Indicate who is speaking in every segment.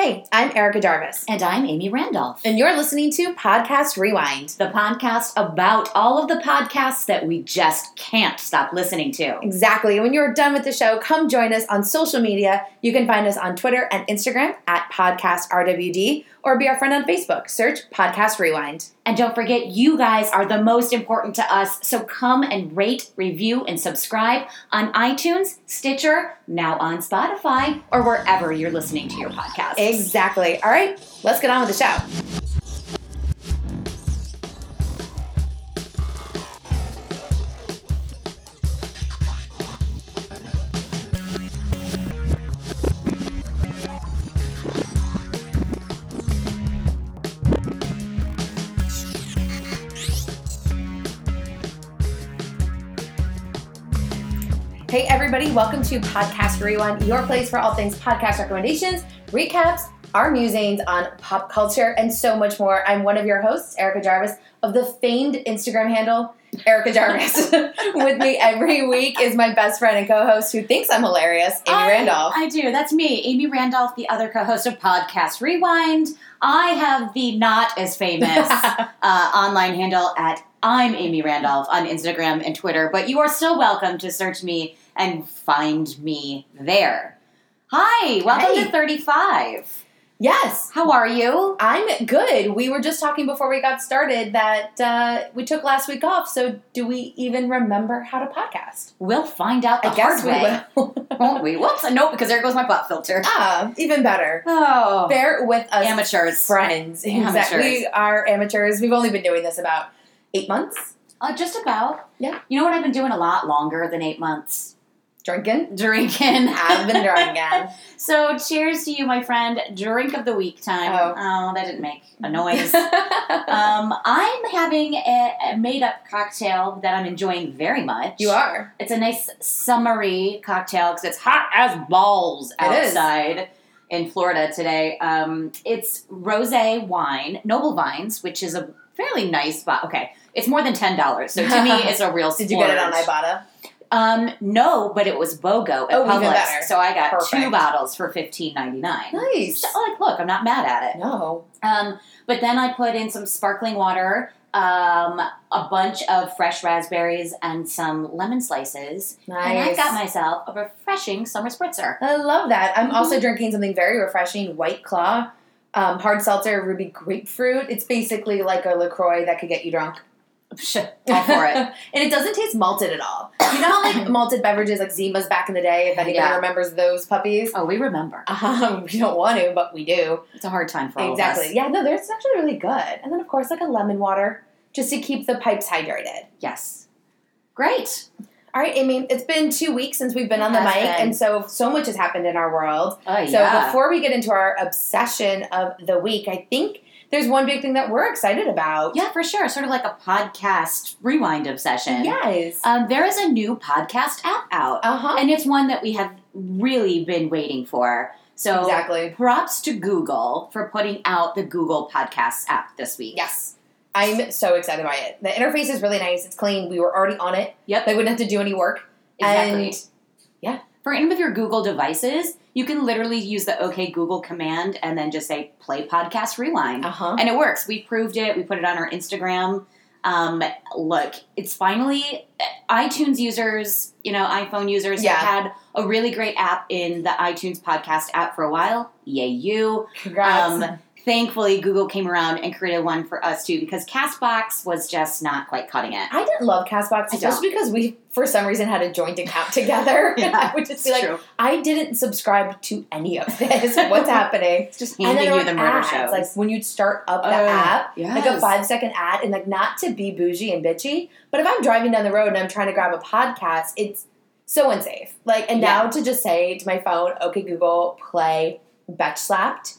Speaker 1: Hey, I'm Erica Jarvis,
Speaker 2: And I'm Amy Randolph.
Speaker 1: and you're listening to Podcast Rewind.
Speaker 2: the podcast about all of the podcasts that we just can't stop listening to.
Speaker 1: Exactly. When you're done with the show, come join us on social media. You can find us on Twitter and Instagram at Podcast RWD or be our friend on Facebook. Search Podcast Rewind.
Speaker 2: And don't forget, you guys are the most important to us. So come and rate, review, and subscribe on iTunes, Stitcher, now on Spotify, or wherever you're listening to your podcast.
Speaker 1: Exactly. All right, let's get on with the show. Everybody, welcome to Podcast Rewind, your place for all things podcast recommendations, recaps, our musings on pop culture, and so much more. I'm one of your hosts, Erica Jarvis, of the famed Instagram handle, Erica Jarvis. With me every week is my best friend and co host who thinks I'm hilarious, Amy
Speaker 2: I-
Speaker 1: Randolph.
Speaker 2: I do. That's me, Amy Randolph, the other co host of Podcast Rewind. I have the not as famous uh, online handle at I'm Amy Randolph on Instagram and Twitter, but you are still welcome to search me and find me there. Hi, welcome
Speaker 1: Hey.
Speaker 2: to 35.
Speaker 1: yes,
Speaker 2: How are you?
Speaker 1: I'm good. We were just talking before we got started that uh, we took last week off, so do we even remember how to podcast?
Speaker 2: We'll find out the
Speaker 1: I guess
Speaker 2: hard
Speaker 1: we
Speaker 2: way,
Speaker 1: will.
Speaker 2: won't we? Whoops, no, because there goes my butt filter.
Speaker 1: ah, even better.
Speaker 2: Oh,
Speaker 1: Bear with us,
Speaker 2: amateurs.
Speaker 1: friends.
Speaker 2: Amateurs.
Speaker 1: Exactly. We are amateurs. We've only been doing this about eight months.
Speaker 2: Uh, just about.
Speaker 1: Yeah.
Speaker 2: You know what I've been doing a lot longer than eight months?
Speaker 1: Drinking.
Speaker 2: Drinking.
Speaker 1: I've been drinking.
Speaker 2: So, cheers to you, my friend. Drink of the week time.
Speaker 1: Oh.
Speaker 2: that didn't make a noise. um, I'm having a, a made up cocktail that I'm enjoying very much.
Speaker 1: you are.
Speaker 2: It's a nice summery cocktail because it's hot as balls outside in Florida today. Um, it's rose wine, Noble Vines, which is a fairly nice spot. Okay, it's more than ten dollars, so to me, it's a real.
Speaker 1: Did you get it on. Ibotta?
Speaker 2: Um, no, but it was BOGO at
Speaker 1: Oh,
Speaker 2: Publix, so I got two bottles for fifteen ninety nine.
Speaker 1: Nice.
Speaker 2: So, like, look, I'm not mad at it.
Speaker 1: No.
Speaker 2: Um, but then I put in some sparkling water, um, a bunch of fresh raspberries, and some lemon slices, nice. and I got myself a refreshing summer spritzer.
Speaker 1: I love that. I'm also drinking something very refreshing, White Claw, um, hard seltzer, ruby grapefruit. It's basically like a LaCroix that could get you drunk.
Speaker 2: Psh, All for it.
Speaker 1: and it doesn't taste malted at all. You know how like malted beverages like Zima's back in the day, if anybody
Speaker 2: Yeah.
Speaker 1: remembers those puppies?
Speaker 2: Oh, we remember.
Speaker 1: Um, we don't want to, but we do.
Speaker 2: It's a hard time for all of
Speaker 1: Exactly. Yeah, no, there's actually really good. And then of course like a lemon water just to keep the pipes hydrated.
Speaker 2: Yes. Great.
Speaker 1: All right, Amy, it's been two weeks since we've been
Speaker 2: It
Speaker 1: on the mic,
Speaker 2: been.
Speaker 1: and so so much has happened in our world.
Speaker 2: Oh,
Speaker 1: So
Speaker 2: yeah.
Speaker 1: before we get into our obsession of the week, I think there's one big thing that we're excited about.
Speaker 2: yeah, for sure. Sort of like a podcast rewind obsession.
Speaker 1: Yes.
Speaker 2: Um, there is a new podcast app out,
Speaker 1: Uh huh.
Speaker 2: and it's one that we have really been waiting for. So
Speaker 1: Exactly.
Speaker 2: props to Google for putting out the Google Podcasts app this week.
Speaker 1: Yes. I'm so excited by it. The interface is really nice. It's clean. We were already on it.
Speaker 2: Yep.
Speaker 1: They wouldn't have to do any work.
Speaker 2: Exactly.
Speaker 1: And yeah.
Speaker 2: For any of your Google devices, you can literally use the OK Google command and then just say play podcast rewind.
Speaker 1: Uh huh.
Speaker 2: And it works. We proved it. We put it on our Instagram. Um, look, it's finally iTunes users, you know, iPhone users
Speaker 1: Yeah.
Speaker 2: have had a really great app in the iTunes podcast app for a while. Yay, you.
Speaker 1: Congrats.
Speaker 2: Um, thankfully, Google came around and created one for us too because Castbox was just not quite cutting it.
Speaker 1: I didn't love Castbox, especially because we, for some reason, had a joint account together.
Speaker 2: Yeah,
Speaker 1: I would just be like,
Speaker 2: true.
Speaker 1: I didn't subscribe to any of this. What's happening?
Speaker 2: It's just
Speaker 1: And
Speaker 2: handing
Speaker 1: then
Speaker 2: you the murder
Speaker 1: ads,
Speaker 2: shows.
Speaker 1: like when you'd start up the
Speaker 2: Oh,
Speaker 1: app, like a five second ad, and like not to be bougie and bitchy, but if I'm driving down the road and I'm trying to grab a podcast, it's so unsafe. Like, and
Speaker 2: Yeah.
Speaker 1: now to just say to my phone, "Okay, Google, play Betch Slapped,"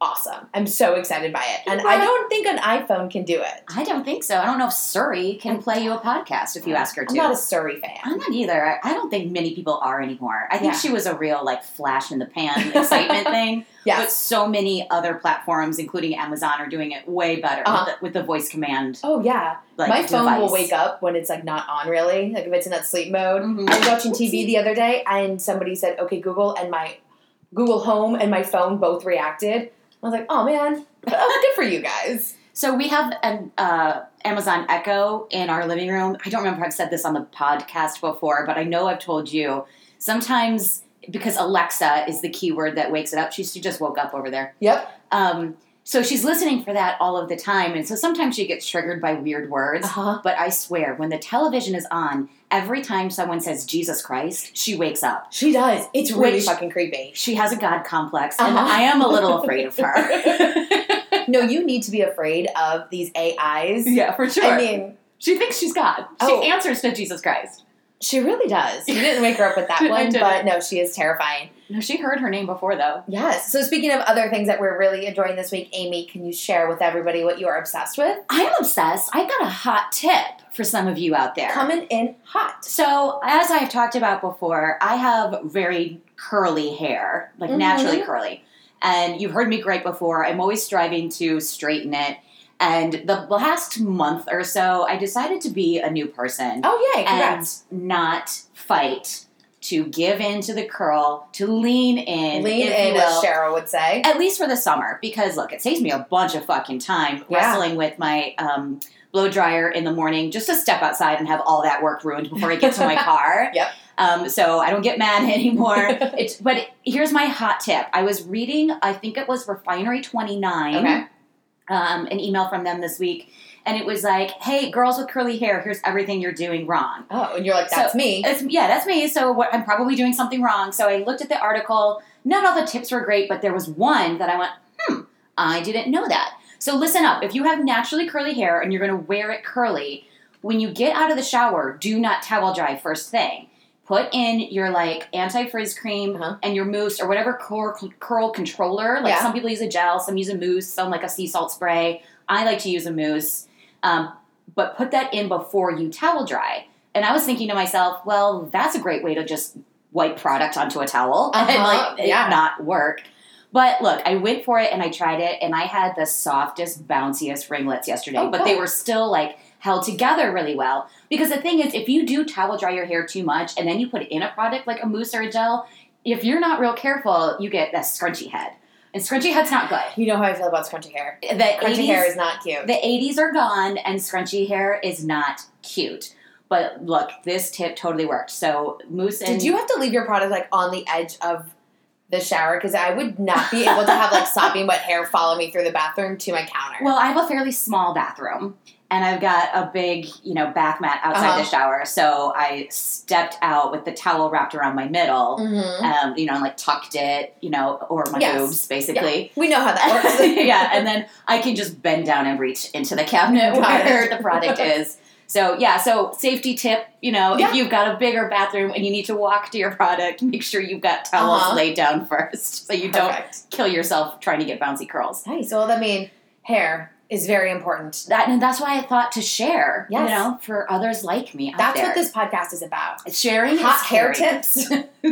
Speaker 1: awesome. I'm so excited by it, and I don't think an iPhone can do it.
Speaker 2: I don't think so. I don't know if Siri can play you a podcast if you ask her to.
Speaker 1: I'm not a Siri fan.
Speaker 2: I'm not either. I- don't think many people are anymore. I think
Speaker 1: Yeah.
Speaker 2: she was a real like flash in the pan excitement thing. But so many other platforms, including Amazon, are doing it way better
Speaker 1: Uh-huh.
Speaker 2: with, the, with the voice command.
Speaker 1: Oh yeah,
Speaker 2: Like
Speaker 1: my phone will wake up when it's like not on. Really, like if it's in that sleep mode.
Speaker 2: Mhm.
Speaker 1: I was watching TV the other day, and somebody said, "Okay, Google," and my Google Home and my phone both reacted. I was like, oh man, oh, good for you guys.
Speaker 2: So we have an uh, Amazon Echo in our living room. I don't remember if I've said this on the podcast before, but I know I've told you. Sometimes because Alexa is the keyword that wakes it up. She, she just woke up over there.
Speaker 1: Yep.
Speaker 2: Um, so she's listening for that all of the time, and so sometimes she gets triggered by weird words.
Speaker 1: Uh-huh.
Speaker 2: But I swear, when the television is on, every time someone says Jesus Christ, she wakes up.
Speaker 1: She does. It's really
Speaker 2: Which-
Speaker 1: fucking creepy.
Speaker 2: She has a God complex, and
Speaker 1: Uh-huh.
Speaker 2: I am a little afraid of her.
Speaker 1: No, you need to be afraid of these AIs.
Speaker 2: yeah, for sure.
Speaker 1: I mean,
Speaker 2: she thinks she's God. She
Speaker 1: Oh.
Speaker 2: answers to Jesus Christ.
Speaker 1: She really does. You didn't wake her up with that one, but no, she is terrifying.
Speaker 2: No, she heard her name before though.
Speaker 1: Yes. So speaking of other things that we're really enjoying this week, Amy, can you share with everybody what you are obsessed with?
Speaker 2: I am obsessed. I got a hot tip for some of you out there.
Speaker 1: Coming in hot.
Speaker 2: So, as I have talked about before, I have very curly hair, like
Speaker 1: Mhm.
Speaker 2: naturally curly. And you've heard me gripe before. I'm always striving to straighten it. And the last month or so, I decided to be a new person
Speaker 1: Oh yay!
Speaker 2: and not fight, to give in to the curl, to lean in,
Speaker 1: Lean in,
Speaker 2: you
Speaker 1: as. Sheryl would say.
Speaker 2: At least for the summer, because look, it saves me a bunch of fucking time
Speaker 1: Yeah.
Speaker 2: wrestling with my um, blow dryer in the morning just to step outside and have all that work ruined before I get to my car.
Speaker 1: Yep.
Speaker 2: Um, so I don't get mad anymore. it's, but here's my hot tip. I was reading, I think it was Refinery 29,
Speaker 1: Okay.
Speaker 2: Um, an email from them this week. And it was like, hey, girls with curly hair, here's everything you're doing wrong.
Speaker 1: Oh, and you're like, that's me.
Speaker 2: It's, yeah, that's me. So what, I'm probably doing something wrong. So I looked at the article. Not all the tips were great, but there was one that I went, hmm, I didn't know that. So listen up. If you have naturally curly hair and you're going to wear it curly, when you get out of the shower, do not towel dry first thing. Put in your like anti frizz cream
Speaker 1: Uh-huh.
Speaker 2: and your mousse or whatever curl, curl controller. Like
Speaker 1: Yeah.
Speaker 2: some people use a gel, some use a mousse, some like a sea salt spray. I like to use a mousse. Um, but put that in before you towel dry. And I was thinking to myself, well, that's a great way to just wipe product onto a towel and
Speaker 1: Uh-huh,
Speaker 2: like it
Speaker 1: yeah.
Speaker 2: not work. But look, I went for it and I tried it, and I had the softest, bounciest ringlets yesterday.
Speaker 1: Oh,
Speaker 2: but they were still like held together really well. Because the thing is, if you do towel dry your hair too much and then you put it in a product like a mousse or a gel, if you're not real careful, you get that scrunchy head. And scrunchy head's not good.
Speaker 1: You know how I feel about scrunchy hair.
Speaker 2: The
Speaker 1: Scrunchy
Speaker 2: 80s
Speaker 1: hair is not cute.
Speaker 2: the 80s are gone and scrunchy hair is not cute. But look, this tip totally worked. So mousse and
Speaker 1: Did you have to leave your product like on the edge of the shower? Because I would not be able to have like sopping wet hair follow me through the bathroom to my counter.
Speaker 2: Well, I have a fairly small bathroom and I've got a big, you know, back mat outside
Speaker 1: Uh-huh.
Speaker 2: the shower. So I stepped out with the towel wrapped around my middle.
Speaker 1: Mhm.
Speaker 2: Um, you know, and like tucked it, you know, or my
Speaker 1: Yes.
Speaker 2: boobs basically.
Speaker 1: we know how that works.
Speaker 2: yeah, and then I can just bend down and reach into the cabinet
Speaker 1: Got
Speaker 2: where
Speaker 1: it.
Speaker 2: the product is. So yeah, so safety tip, you know,
Speaker 1: Yeah.
Speaker 2: if you've got a bigger bathroom and you need to walk to your product, make sure you've got towels
Speaker 1: Uh-huh.
Speaker 2: laid down first, so you don't kill yourself trying to get bouncy curls.
Speaker 1: Nice. Well, I mean, hair is very important.
Speaker 2: That and that's why I thought to share,
Speaker 1: Yes.
Speaker 2: you know, for others like me.
Speaker 1: That's
Speaker 2: there.
Speaker 1: what this podcast is about.
Speaker 2: sharing
Speaker 1: Hot hair tips,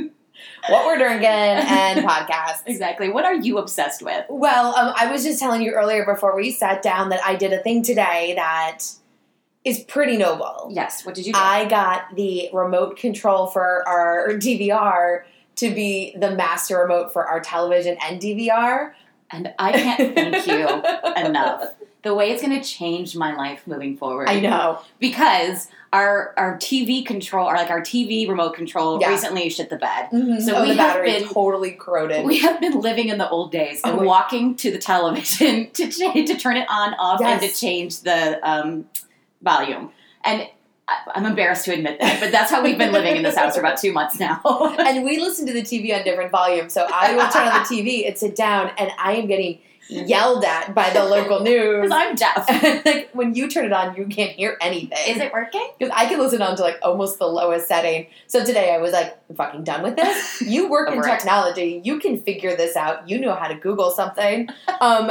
Speaker 1: what we're drinking, and podcasts.
Speaker 2: Exactly. What are you obsessed with?
Speaker 1: Well, um, I was just telling you earlier before we sat down that I did a thing today that is pretty noble.
Speaker 2: Yes. What did you do?
Speaker 1: I got the remote control for our DVR to be the master remote for our television and DVR.
Speaker 2: and I can't thank you enough. The way it's going to change my life moving forward.
Speaker 1: I know.
Speaker 2: because our our TV control, or like our TV remote control,
Speaker 1: Yeah.
Speaker 2: recently shit the bed.
Speaker 1: So
Speaker 2: So
Speaker 1: oh,
Speaker 2: we have been-
Speaker 1: totally corroded.
Speaker 2: We have been living in the old days and
Speaker 1: Oh,
Speaker 2: walking to the television to to turn it on, off, and to change the um, volume. And I'm embarrassed to admit that, but that's how we've been living in this house for about two months now.
Speaker 1: and we listen to the TV on different volumes. So I will turn on the TV and sit down, and I am getting yelled at by the local news.
Speaker 2: Because I'm deaf.
Speaker 1: like when you turn it on, you can't hear anything.
Speaker 2: Is it working?
Speaker 1: Because I can listen on to like almost the lowest setting. So today I was like, I'm fucking done with this. You work in technology. You can figure this out. You know how to Google something. Um,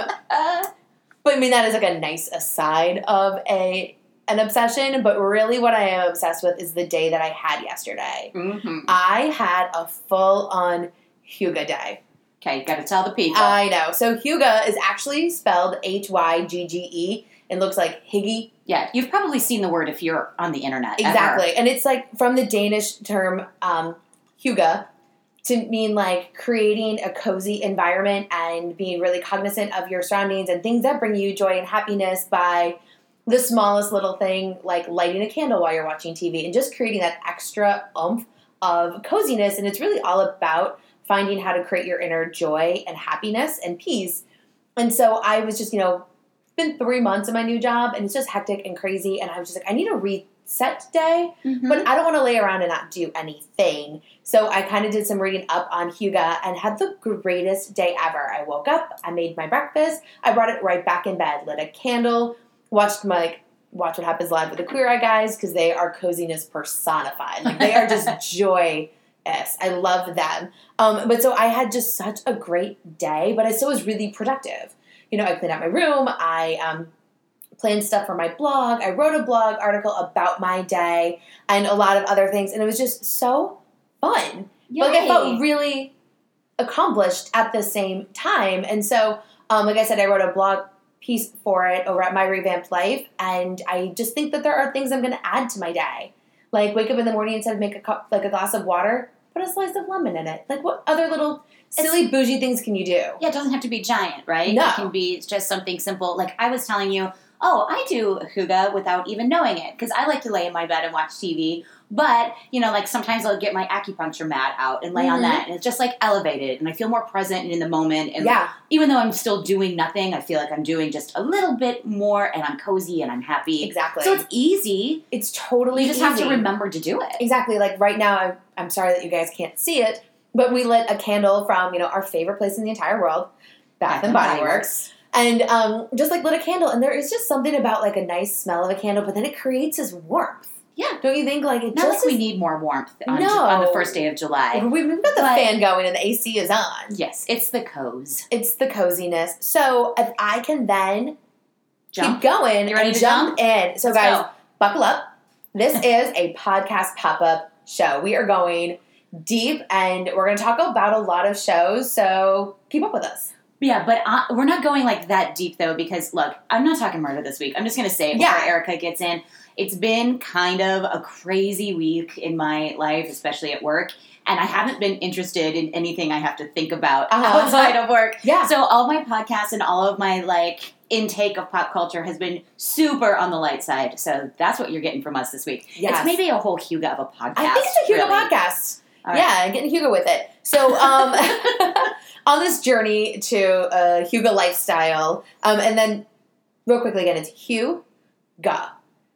Speaker 1: but I mean, that is like a nice aside of a an obsession. But really, what I am obsessed with is the day that I had yesterday.
Speaker 2: mhm.
Speaker 1: I had a full on Huga day.
Speaker 2: Okay, got to tell the people.
Speaker 1: I know. So Huga is actually spelled H Y G G E and looks like Higgy.
Speaker 2: yeah, you've probably seen the word if you're on the internet. ever.
Speaker 1: Exactly. And it's like from the Danish term um, Huga, to mean like creating a cozy environment and being really cognizant of your surroundings and things that bring you joy and happiness by the smallest little thing like lighting a candle while you're watching TV and just creating that extra oomph of coziness. And it's really all about finding how to create your inner joy and happiness and peace. And so I was just, you know, been three months in my new job and it's just hectic and crazy. And I was just like, I need a reset day,
Speaker 2: Mhm.
Speaker 1: but I don't want to lay around and not do anything. So I kind of did some reading up on Huga and had the greatest day ever. I woke up, I made my breakfast, I brought it right back in bed, lit a candle, watched my watch what happens live with the queer eye guys because they are coziness personified. Like they are just joy. I love them. Um, but so I had just such a great day, but I still was really productive. You know, I cleaned out my room. I um, planned stuff for my blog. I wrote a blog article about my day and a lot of other things, and it was just so fun. But like I felt really accomplished at the same time. And so, um, like I said, I wrote a blog piece for it over at My Revamped Life, and I just think that there are things I'm going to add to my day. Like wake up in the morning instead of make a cup, like a glass of water, put a slice of lemon in it. Like what other little silly bougie things can you do?
Speaker 2: Yeah, it doesn't have to be giant, right?
Speaker 1: No.
Speaker 2: It can be just something simple. Like I was telling you, oh, I do Huga without even knowing it because I like to lay in my bed and watch TV. But, you know, like sometimes I'll get my acupuncture mat out and lay on
Speaker 1: Mhm.
Speaker 2: that and it's just like elevated and I feel more present and in the moment. And
Speaker 1: Yeah,
Speaker 2: even though I'm still doing nothing, I feel like I'm doing just a little bit more and I'm cozy and I'm happy.
Speaker 1: exactly.
Speaker 2: So it's easy.
Speaker 1: it's totally
Speaker 2: You just have to remember to do it.
Speaker 1: Exactly. Like right now, I'm, I'm sorry that you guys can't see it, but we lit a candle from you know our favorite place in the entire world, Bath and Body Works, and um, just like lit a candle. And there is just something about like a nice smell of a candle, but then it creates this warmth.
Speaker 2: Yeah.
Speaker 1: Don't you think? Like it
Speaker 2: Not
Speaker 1: just
Speaker 2: like we
Speaker 1: is-
Speaker 2: need more warmth on,
Speaker 1: No.
Speaker 2: on the first day of July.
Speaker 1: we- We've got the
Speaker 2: But-
Speaker 1: fan going and the AC is on.
Speaker 2: Yes, it's the cozy.
Speaker 1: It's the coziness. So if I can then
Speaker 2: Jump.
Speaker 1: keep going and
Speaker 2: to
Speaker 1: jump, in. So
Speaker 2: Let's
Speaker 1: guys,
Speaker 2: go.
Speaker 1: buckle up. This is a podcast pop up show. We are going deep and we're going to talk about a lot of shows. So keep up with us.
Speaker 2: Yeah, but uh, we're not going like that deep though because look, I'm not talking murder this week. I'm just gonna say it before Erica gets in. It's been kind of a crazy week in my life, especially at work, and I haven't been interested in anything I have to think about
Speaker 1: Uh-huh.
Speaker 2: outside of work.
Speaker 1: Yeah.
Speaker 2: So all my podcasts and all of my like intake of pop culture has been super on the light side. So that's what you're getting from us this week.
Speaker 1: Yes.
Speaker 2: It's maybe a whole Hugo of a podcast.
Speaker 1: I think it's a Hugo
Speaker 2: really.
Speaker 1: podcast.
Speaker 2: All right.
Speaker 1: Yeah, getting Hugo with it. So, um, on this journey to a Hugo lifestyle, um, and then real quickly again, it's Huga.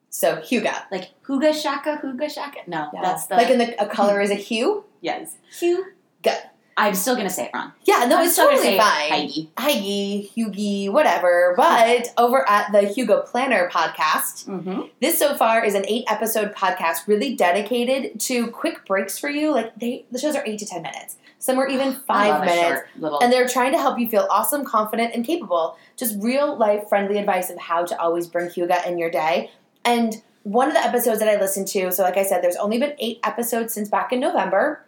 Speaker 1: So Huga.
Speaker 2: Like Huga Shaka, Huga Shaka. No, that's the
Speaker 1: like in the a color is a hue.
Speaker 2: yes.
Speaker 1: Huga.
Speaker 2: I'm still gonna say it wrong.
Speaker 1: Yeah, no,
Speaker 2: I'm
Speaker 1: it's totally fine.
Speaker 2: Heidi.
Speaker 1: Heidi, Hugie, whatever. But over at the Hugo Planner podcast,
Speaker 2: Mm-hmm.
Speaker 1: this so far is an eight episode podcast really dedicated to quick breaks for you. Like they the shows are eight to ten minutes. Some are even five minutes.
Speaker 2: little.
Speaker 1: And they're trying to help you feel awesome, confident, and capable. Just real life friendly advice of how to always bring Huga in your day. And one of the episodes that I listened to, so like I said, there's only been eight episodes since back in November.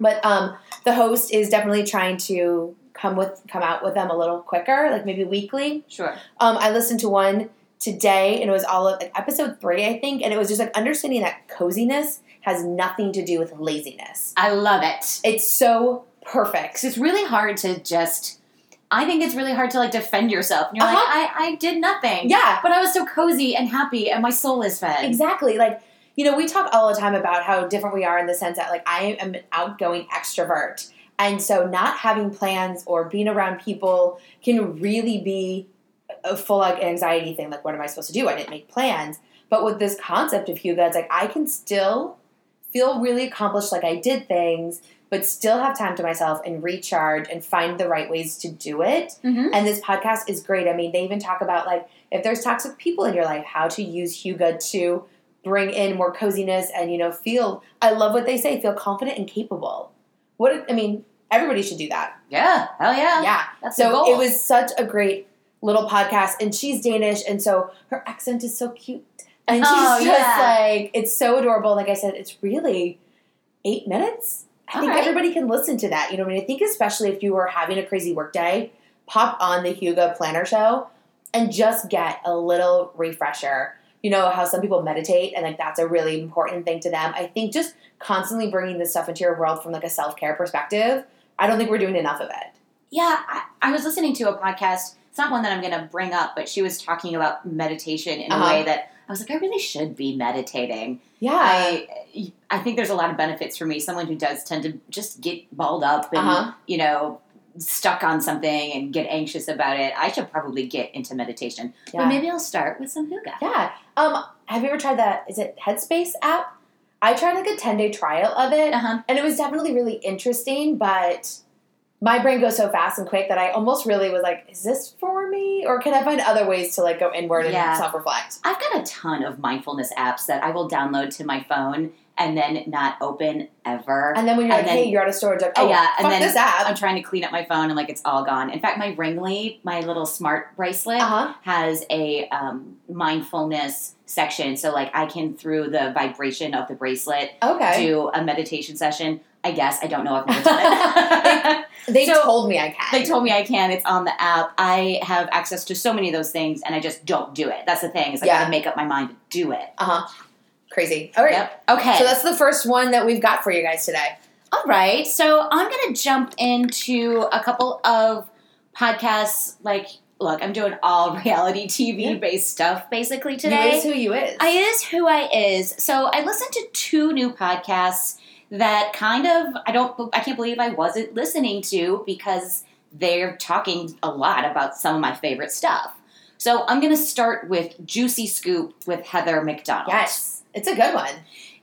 Speaker 1: But um, the host is definitely trying to come with come out with them a little quicker, like maybe weekly.
Speaker 2: sure.
Speaker 1: Um, I listened to one today, and it was all of like episode three, I think, and it was just like understanding that coziness has nothing to do with laziness.
Speaker 2: I love it.
Speaker 1: It's so perfect.
Speaker 2: it's really hard to just. I think it's really hard to like defend yourself. And you're
Speaker 1: Uh-huh.
Speaker 2: like, I, I did nothing.
Speaker 1: Yeah,
Speaker 2: But I was so cozy and happy, and my soul is fed.
Speaker 1: Exactly. Like, you know, we talk all the time about how different we are in the sense that, like, I am an outgoing extrovert. And so, not having plans or being around people can really be a full like anxiety thing. Like, what am I supposed to do? I didn't make plans. But with this concept of Huga, it's like I can still feel really accomplished, like I did things, but still have time to myself and recharge and find the right ways to do it.
Speaker 2: Mhm.
Speaker 1: And this podcast is great. I mean, they even talk about like if there's toxic people in your life, how to use Huga to bring in more coziness and you know feel. I love what they say. Feel confident and capable. What I mean, everybody should do that.
Speaker 2: Yeah. Hell yeah.
Speaker 1: Yeah.
Speaker 2: That's
Speaker 1: So it was such a great little podcast, and she's Danish, and so her accent is so cute, and she's
Speaker 2: Oh,
Speaker 1: just
Speaker 2: yeah.
Speaker 1: like it's so adorable. Like I said, it's really eight minutes. I
Speaker 2: All
Speaker 1: think
Speaker 2: right.
Speaker 1: everybody can listen to that. You know, what I mean, I think especially if you are having a crazy work day, pop on the Hugo Planner Show and just get a little refresher. You know how some people meditate and like that's a really important thing to them. I think just constantly bringing this stuff into your world from like a self care perspective. I don't think we're doing enough of it.
Speaker 2: Yeah, I, I was listening to a podcast. It's not one that I'm going to bring up, but she was talking about meditation in
Speaker 1: Uh-huh.
Speaker 2: a way that I was like, I really should be meditating.
Speaker 1: Yeah.
Speaker 2: I I think there's a lot of benefits for me. Someone who does tend to just get balled up and
Speaker 1: Uh-huh.
Speaker 2: you know stuck on something and get anxious about it. I should probably get into meditation.
Speaker 1: yeah.
Speaker 2: But maybe I'll start with some huga.
Speaker 1: Yeah. Um, have you ever tried that? Is it Headspace app? I tried like a 10 day trial of it
Speaker 2: Uh-huh.
Speaker 1: and it was definitely really interesting, but my brain goes so fast and quick that I almost really was like, is this for me? Or can I find other ways to like go inward and
Speaker 2: Yeah.
Speaker 1: self reflect?
Speaker 2: I've got a ton of mindfulness apps that I will download to my phone and then not open ever.
Speaker 1: And then when you're
Speaker 2: And
Speaker 1: like,
Speaker 2: then-
Speaker 1: hey, you're out of storage, like, oh,
Speaker 2: yeah,
Speaker 1: fuck
Speaker 2: and then
Speaker 1: this app.
Speaker 2: I'm trying to clean up my phone and like it's all gone. In fact, my Ringly, my little smart bracelet,
Speaker 1: Uh huh.
Speaker 2: has a um, mindfulness section. So like I can through the vibration of the bracelet
Speaker 1: Okay.
Speaker 2: do a meditation session. I guess I don't know. I've never done it.
Speaker 1: They
Speaker 2: So-
Speaker 1: told me I can.
Speaker 2: they told me I can. It's on the app. I have access to so many of those things, and I just don't do it. That's the thing. Is I
Speaker 1: Yeah.
Speaker 2: gotta make up my mind to do it.
Speaker 1: Uh huh. Crazy. All right.
Speaker 2: Yep. Okay.
Speaker 1: So that's the first one that we've got for you guys today.
Speaker 2: All right. So I'm going to jump into a couple of podcasts. Like, look, I'm doing all reality TV based stuff basically
Speaker 1: You
Speaker 2: today.
Speaker 1: is who you is.
Speaker 2: I is who I is. So I listened to two new podcasts that kind of I don't I can't believe I wasn't listening to because they're talking a lot about some of my favorite stuff. So I'm going to start with Juicy Scoop with Heather McDonald.
Speaker 1: Yes. It's a good one.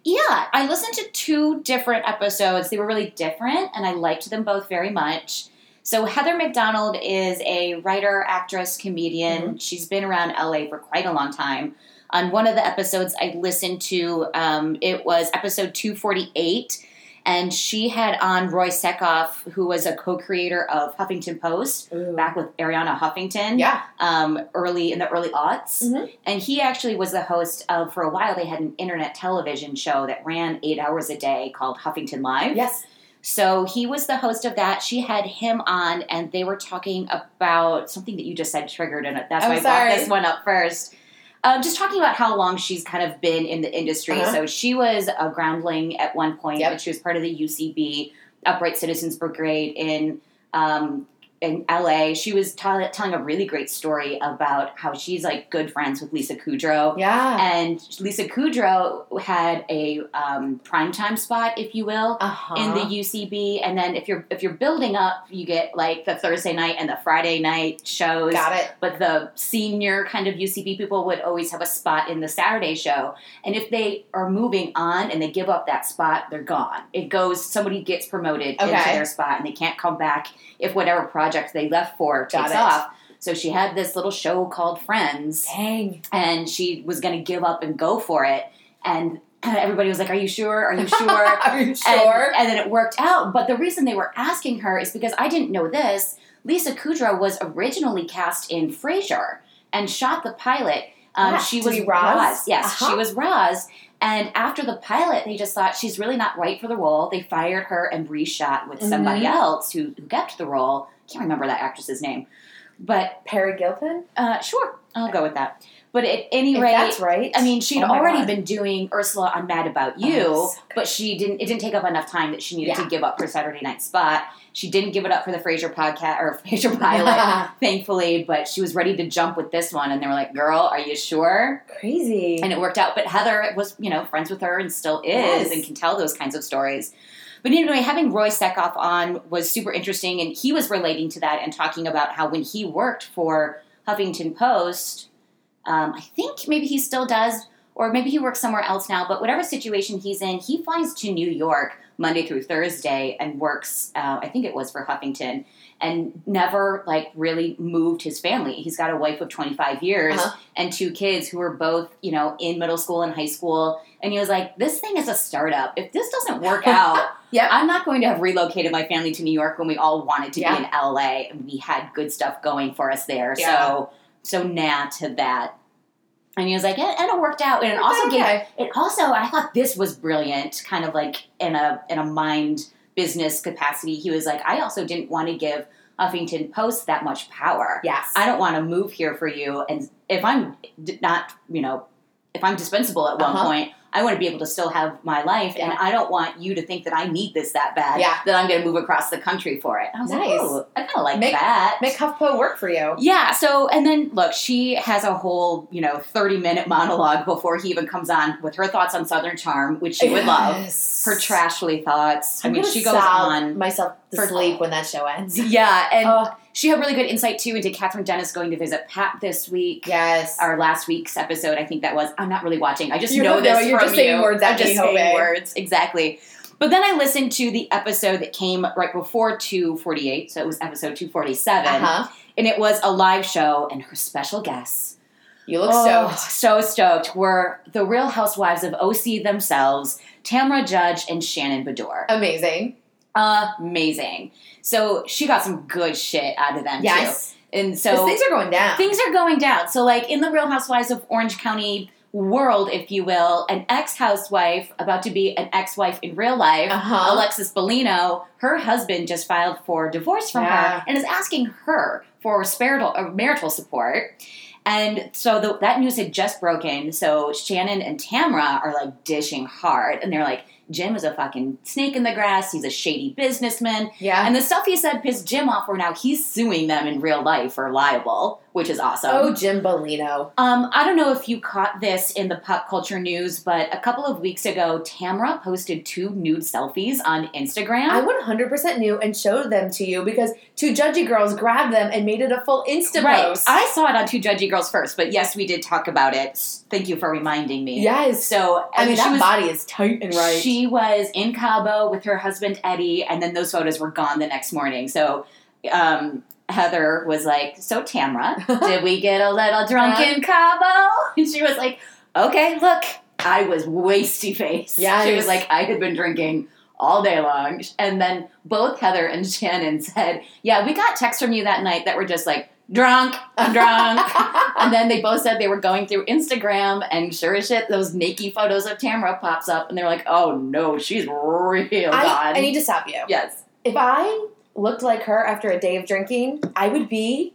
Speaker 2: Yeah, I listened to two different episodes. They were really different, and I liked them both very much. So, Heather McDonald is a writer, actress, comedian. She's been around LA for quite a long time. On one of the episodes I listened to, um, it was episode 248, and she had on Roy Sekoff, who was a co creator of Huffington Post, back with Arianna Huffington
Speaker 1: Yeah.
Speaker 2: um, early in the early aughts.
Speaker 1: Mhm.
Speaker 2: And he actually was the host of, for a while, they had an internet television show that ran eight hours a day called Huffington Live.
Speaker 1: Yes.
Speaker 2: So he was the host of that. She had him on, and they were talking about something that you just said triggered, and that's
Speaker 1: I'm
Speaker 2: why I brought this one up first. Um, just talking about how long she's kind of been in the industry.
Speaker 1: Uh-huh.
Speaker 2: So she was a groundling at one point,
Speaker 1: Yep.
Speaker 2: but she was part of the UCB, Upright Citizens Brigade in um, in LA. She was tell- telling a really great story about how she's like good friends with Lisa Kudrow.
Speaker 1: Yeah.
Speaker 2: And Lisa Kudrow had a um, primetime spot, if you will,
Speaker 1: Uh-huh.
Speaker 2: in the UCB. And then if you're if you're building up, you get like the Thursday night and the Friday night shows.
Speaker 1: Got it.
Speaker 2: But the senior kind of UCB people would always have a spot in the Saturday show. And if they are moving on and they give up that spot, they're gone. It goes, somebody gets promoted into their spot and they can't come back if whatever project they left for
Speaker 1: Got
Speaker 2: takes
Speaker 1: it.
Speaker 2: off. So she had this little show called Friends
Speaker 1: Dang.
Speaker 2: and she was going to give up and go for it. And everybody was like, Are you sure? Are you sure?
Speaker 1: Are you sure?
Speaker 2: And, then it worked out. But the reason they were asking her is because I didn't know this. Lisa Kudrow was originally cast in Frasier and shot the pilot. Um,
Speaker 1: Yeah,
Speaker 2: she was
Speaker 1: Roz?
Speaker 2: Roz. Yes,
Speaker 1: Uh-huh.
Speaker 2: she was Roz. And after the pilot, they just thought she's really not right for the role. They fired her and reshot with somebody
Speaker 1: Mhm.
Speaker 2: else who, who kept the role. Can't remember that actress's name. But
Speaker 1: Peri Gilpin?
Speaker 2: uh, sure, I'll go with that. But at any rate,
Speaker 1: that's right.
Speaker 2: I mean, she'd
Speaker 1: Oh
Speaker 2: already
Speaker 1: God.
Speaker 2: been doing Ursula on Mad About You,
Speaker 1: Oh, so
Speaker 2: but she didn't. It didn't take up enough time that she needed
Speaker 1: Yeah.
Speaker 2: to give up her Saturday night spot. She didn't give it up for the Frasier podcast or Frasier pilot, thankfully. But she was ready to jump with this one, and they were like, "Girl, are you sure?"
Speaker 1: Crazy.
Speaker 2: And it worked out. But Heather was, you know, friends with her and still is,
Speaker 1: Yes.
Speaker 2: and can tell those kinds of stories. But anyway, having Roy Sekoff on was super interesting, and he was relating to that and talking about how when he worked for Huffington Post, um, I think maybe he still does, or maybe he works somewhere else now. But whatever situation he's in, he flies to New York Monday through Thursday and works. Uh, I think it was for Huffington, and never like really moved his family. He's got a wife of twenty five years
Speaker 1: Uh-huh.
Speaker 2: and two kids who are both you know in middle school and high school. And he was like, "This thing is a startup. If this doesn't work out."
Speaker 1: Yep.
Speaker 2: I'm not going to have relocated my family to New York when we all wanted to
Speaker 1: Yeah.
Speaker 2: be in LA and we had good stuff going for us there.
Speaker 1: Yeah.
Speaker 2: So so nah to that. And he was like, and, and it worked out. And it also gave it also I thought this was brilliant, kind of like in a in a mind business capacity. He was like, I also didn't want to give Huffington Post that much power.
Speaker 1: Yes.
Speaker 2: I don't want to move here for you. And if I'm not, you know, if I'm dispensable at one
Speaker 1: Uh-huh.
Speaker 2: point, I want to be able to still have my life, and I don't want you to think that I need this that bad
Speaker 1: Yeah.
Speaker 2: that I'm going to move across the country for it. I was
Speaker 1: Nice.
Speaker 2: like, oh, I kind of like
Speaker 1: Make-
Speaker 2: that.
Speaker 1: Make HuffPo work for you.
Speaker 2: Yeah, so and then look, she has a whole, you know, 30 minute monologue before he even comes on with her thoughts on Southern Charm, which she would love. Her trashly thoughts. I
Speaker 1: I'm
Speaker 2: mean, she goes on.
Speaker 1: myself to
Speaker 2: for-
Speaker 1: sleep when that show ends.
Speaker 2: Yeah, and
Speaker 1: Oh,
Speaker 2: she had really good insight too into Kathryn Dennis going to visit Pat this week.
Speaker 1: yes.
Speaker 2: Our last week's episode, I think that was. I'm not really watching. I just
Speaker 1: You
Speaker 2: know this
Speaker 1: you're
Speaker 2: from
Speaker 1: just saying
Speaker 2: you.
Speaker 1: words
Speaker 2: I'm just saying words exactly. But then I listened to the episode that came right before 248, so it was episode 247,
Speaker 1: Uh-huh.
Speaker 2: and it was a live show, and her special guests
Speaker 1: You look
Speaker 2: Oh,
Speaker 1: stoked.
Speaker 2: so stoked were the Real Housewives of OC themselves, Tamra Judge and Shannon Beador.
Speaker 1: Amazing.
Speaker 2: Amazing. So she got some good shit out of them
Speaker 1: Yes.
Speaker 2: too. And so
Speaker 1: things are going down.
Speaker 2: things are going down. So like in the Real Housewives of Orange County world, if you will, an ex-housewife about to be an ex-wife in real life.
Speaker 1: uh-huh.
Speaker 2: Alexis Bellino, her husband just filed for divorce from
Speaker 1: Yeah.
Speaker 2: her and is asking her for marital, uh, marital support. And so the, that news had just broken. So Shannon and Tamra are like dishing hard. And they're like, Jim is a fucking snake in the grass. He's a shady businessman.
Speaker 1: yeah.
Speaker 2: And the stuff he said pissed Jim off where now he's suing them in real life for libel, which is awesome.
Speaker 1: oh, Jim Bellino.
Speaker 2: Um, I don't know if you caught this in the pop culture news, but a couple of weeks ago, Tamra posted two nude selfies on Instagram.
Speaker 1: I 100% knew and showed them to you because two judgy girls grabbed them and made it a full Insta
Speaker 2: right.
Speaker 1: post.
Speaker 2: I saw it on Two Judgy Girls first, but yes, we did talk about it. Thank you for reminding me.
Speaker 1: yes.
Speaker 2: So
Speaker 1: I mean, that
Speaker 2: was,
Speaker 1: body is tight and right.
Speaker 2: She was in Cabo with her husband Eddie, and then those photos were gone the next morning. So um, Heather was like, "So Tamra, did we get a little drunk in Cabo?" And she was like, "Okay, look, I was wasty face."
Speaker 1: Yes.
Speaker 2: she was like, "I had been drinking." All day long. And then both Heather and Shannon said, Yeah, we got texts from you that night that were just like, drunk, I'm drunk. And then they both said they were going through Instagram, and sure as shit, those naked photos of Tamra pops up, and they're like, "Oh no, she's real
Speaker 1: I,
Speaker 2: gone."
Speaker 1: I need to stop you.
Speaker 2: yes,
Speaker 1: If I looked like her after a day of drinking, I would be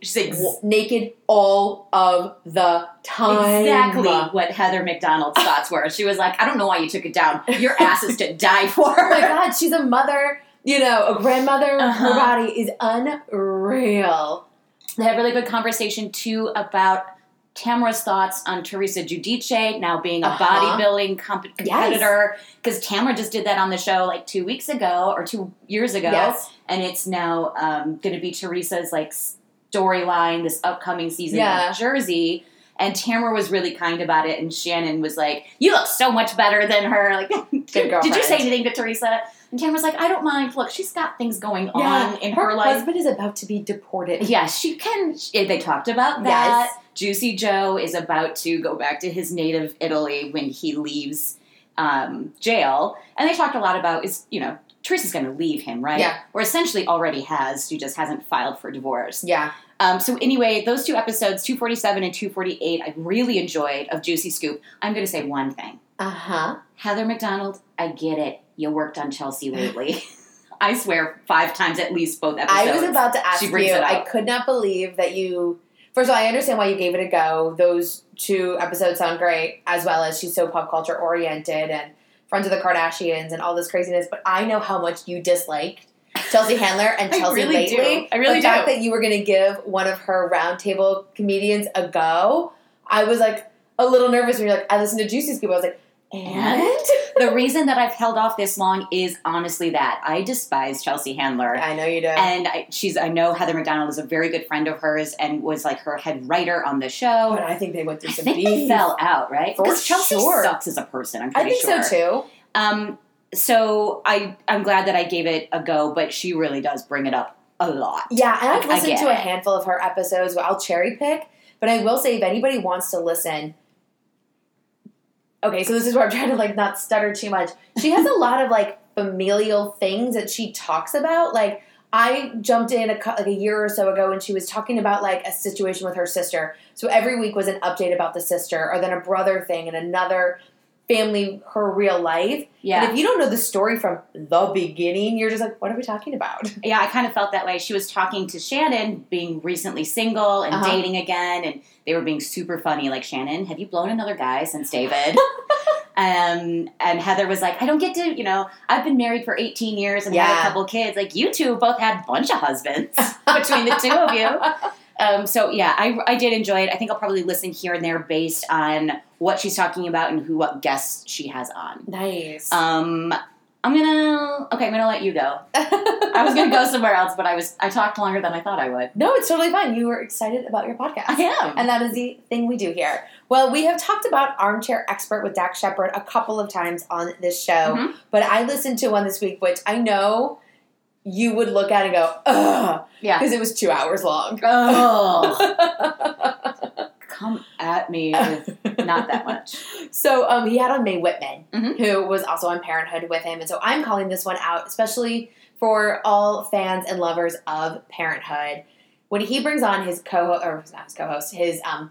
Speaker 1: naked all of the time.
Speaker 2: exactly what Heather McDonald's thoughts were. She was like, "I don't know why you took it down. Your ass is to die for."
Speaker 1: Oh my god, she's a mother, you know, a grandmother.
Speaker 2: Uh-huh.
Speaker 1: Her body is unreal.
Speaker 2: They had a really good conversation too about Tamara's thoughts on Teresa Giudice now being a
Speaker 1: Uh-huh.
Speaker 2: bodybuilding comp- competitor because Tamara just did that on the show like two weeks ago or two years ago,
Speaker 1: Yes.
Speaker 2: and it's now um, going to be Teresa's like storyline this upcoming season
Speaker 1: Yeah.
Speaker 2: of Jersey. And Tamara was really kind about it, and Shannon was like, "You look so much better than her." Like, did, did you say anything to Teresa? And Tamara's like, "I don't mind. Look, she's got things going
Speaker 1: Yeah,
Speaker 2: on in
Speaker 1: her,
Speaker 2: her life."
Speaker 1: husband is about to be deported.
Speaker 2: Yeah, she can. They talked about that.
Speaker 1: Yes.
Speaker 2: Juicy Joe is about to go back to his native Italy when he leaves um, jail, and they talked a lot about is you know Teresa's going to leave him, right?
Speaker 1: Yeah.
Speaker 2: Or essentially already has. She just hasn't filed for divorce.
Speaker 1: Yeah.
Speaker 2: Um, so anyway, those two episodes, two forty seven and two forty eight, I really enjoyed of Juicy Scoop. I'm going to say one thing.
Speaker 1: Uh huh.
Speaker 2: Heather McDonald, I get it. You worked on Chelsea Lately. I swear, five times at least both episodes.
Speaker 1: I was about to ask you. I could not believe that you. First of all, I understand why you gave it a go. Those two episodes sound great, as well as she's so pop culture oriented and friends of the Kardashians and all this craziness. But I know how much you disliked Chelsea Handler and
Speaker 2: I
Speaker 1: Chelsea
Speaker 2: really do. I really do.
Speaker 1: the fact that you were going to give one of her roundtable comedians a go, I was like a little nervous. When you're like, I listened to Juicy Scoop. I was like, and
Speaker 2: the reason that I've held off this long is honestly that I despise Chelsea Handler.
Speaker 1: I know you do.
Speaker 2: And I, she's, I know Heather McDonald is a very good friend of hers and was like her head writer on the show.
Speaker 1: but I think they went through
Speaker 2: I
Speaker 1: some
Speaker 2: think
Speaker 1: beef.
Speaker 2: they fell out, right? Because Chelsea
Speaker 1: sure.
Speaker 2: sucks as a person. I'm pretty sure.
Speaker 1: I think
Speaker 2: sure.
Speaker 1: so too.
Speaker 2: Um, so I, I'm glad that I gave it a go, but she really does bring it up a lot.
Speaker 1: Yeah, and I've
Speaker 2: Like, I
Speaker 1: listened to a handful of her episodes. I'll cherry pick, but I will say if anybody wants to listen. Okay, so this is where I'm trying to like not stutter too much. She has a lot of like familial things that she talks about. Like I jumped in a like a year or so ago, and she was talking about like a situation with her sister. So every week was an update about the sister, or then a brother thing, and another family, her real life.
Speaker 2: Yeah.
Speaker 1: And if you don't know the story from the beginning, you're just like, what are we talking about?
Speaker 2: Yeah, I kind of felt that way. She was talking to Shannon, being recently single and
Speaker 1: Uh-huh.
Speaker 2: dating again, and they were being super funny. Like, Shannon, have you blown another guy since David? um, and Heather was like, I don't get to, you know, I've been married for 18 years and had a couple kids. Like, you two both had a bunch of husbands between the two of you. Um, so yeah, I, I did enjoy it. I think I'll probably listen here and there based on what she's talking about and who what guests she has on.
Speaker 1: Nice.
Speaker 2: Um, I'm gonna okay. I'm gonna let you go. I was gonna go somewhere else, but I was I talked longer than I thought I would.
Speaker 1: no, it's totally fine. You were excited about your podcast.
Speaker 2: I am.
Speaker 1: And that is the thing we do here. Well, we have talked about Armchair Expert with Dax Shepard a couple of times on this show,
Speaker 2: Mhm.
Speaker 1: but I listened to one this week, which I know you would look at and go, ugh,
Speaker 2: yeah.
Speaker 1: because it was two hours long.
Speaker 2: Oh, come at me with not that much.
Speaker 1: so um, he had on Mae Whitman,
Speaker 2: Mhm.
Speaker 1: who was also on Parenthood with him. And so I'm calling this one out, especially for all fans and lovers of Parenthood. When he brings on his co-host, or not his co-host, his um,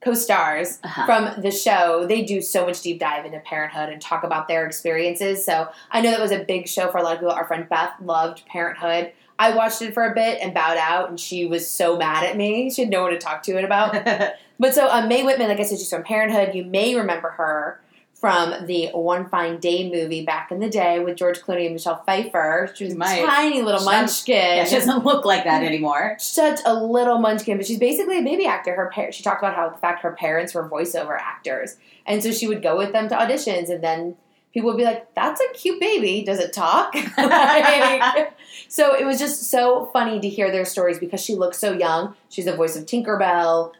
Speaker 1: co-stars,
Speaker 2: Uh-huh.
Speaker 1: from the show, they do so much deep dive into parenthood and talk about their experiences. So I know that was a big show for a lot of people. Our friend Beth loved Parenthood. I watched it for a bit and bowed out, and she was so mad at me. She had no one to talk to it about. but so um, Mae Whitman, like I said, she's from Parenthood. You may remember her from the One Fine Day movie back in the day with George Clooney and Michelle Pfeiffer. She was a tiny little
Speaker 2: She
Speaker 1: munchkin
Speaker 2: yeah, she doesn't look like that anymore.
Speaker 1: such a little munchkin, but she's basically a baby actor. Her par- she talked about how the fact her parents were voiceover actors, and so she would go with them to auditions, and then people would be like, "That's a cute baby. Does it talk?" Like, so it was just so funny to hear their stories because she looks so young. She's the voice of Tinkerbell,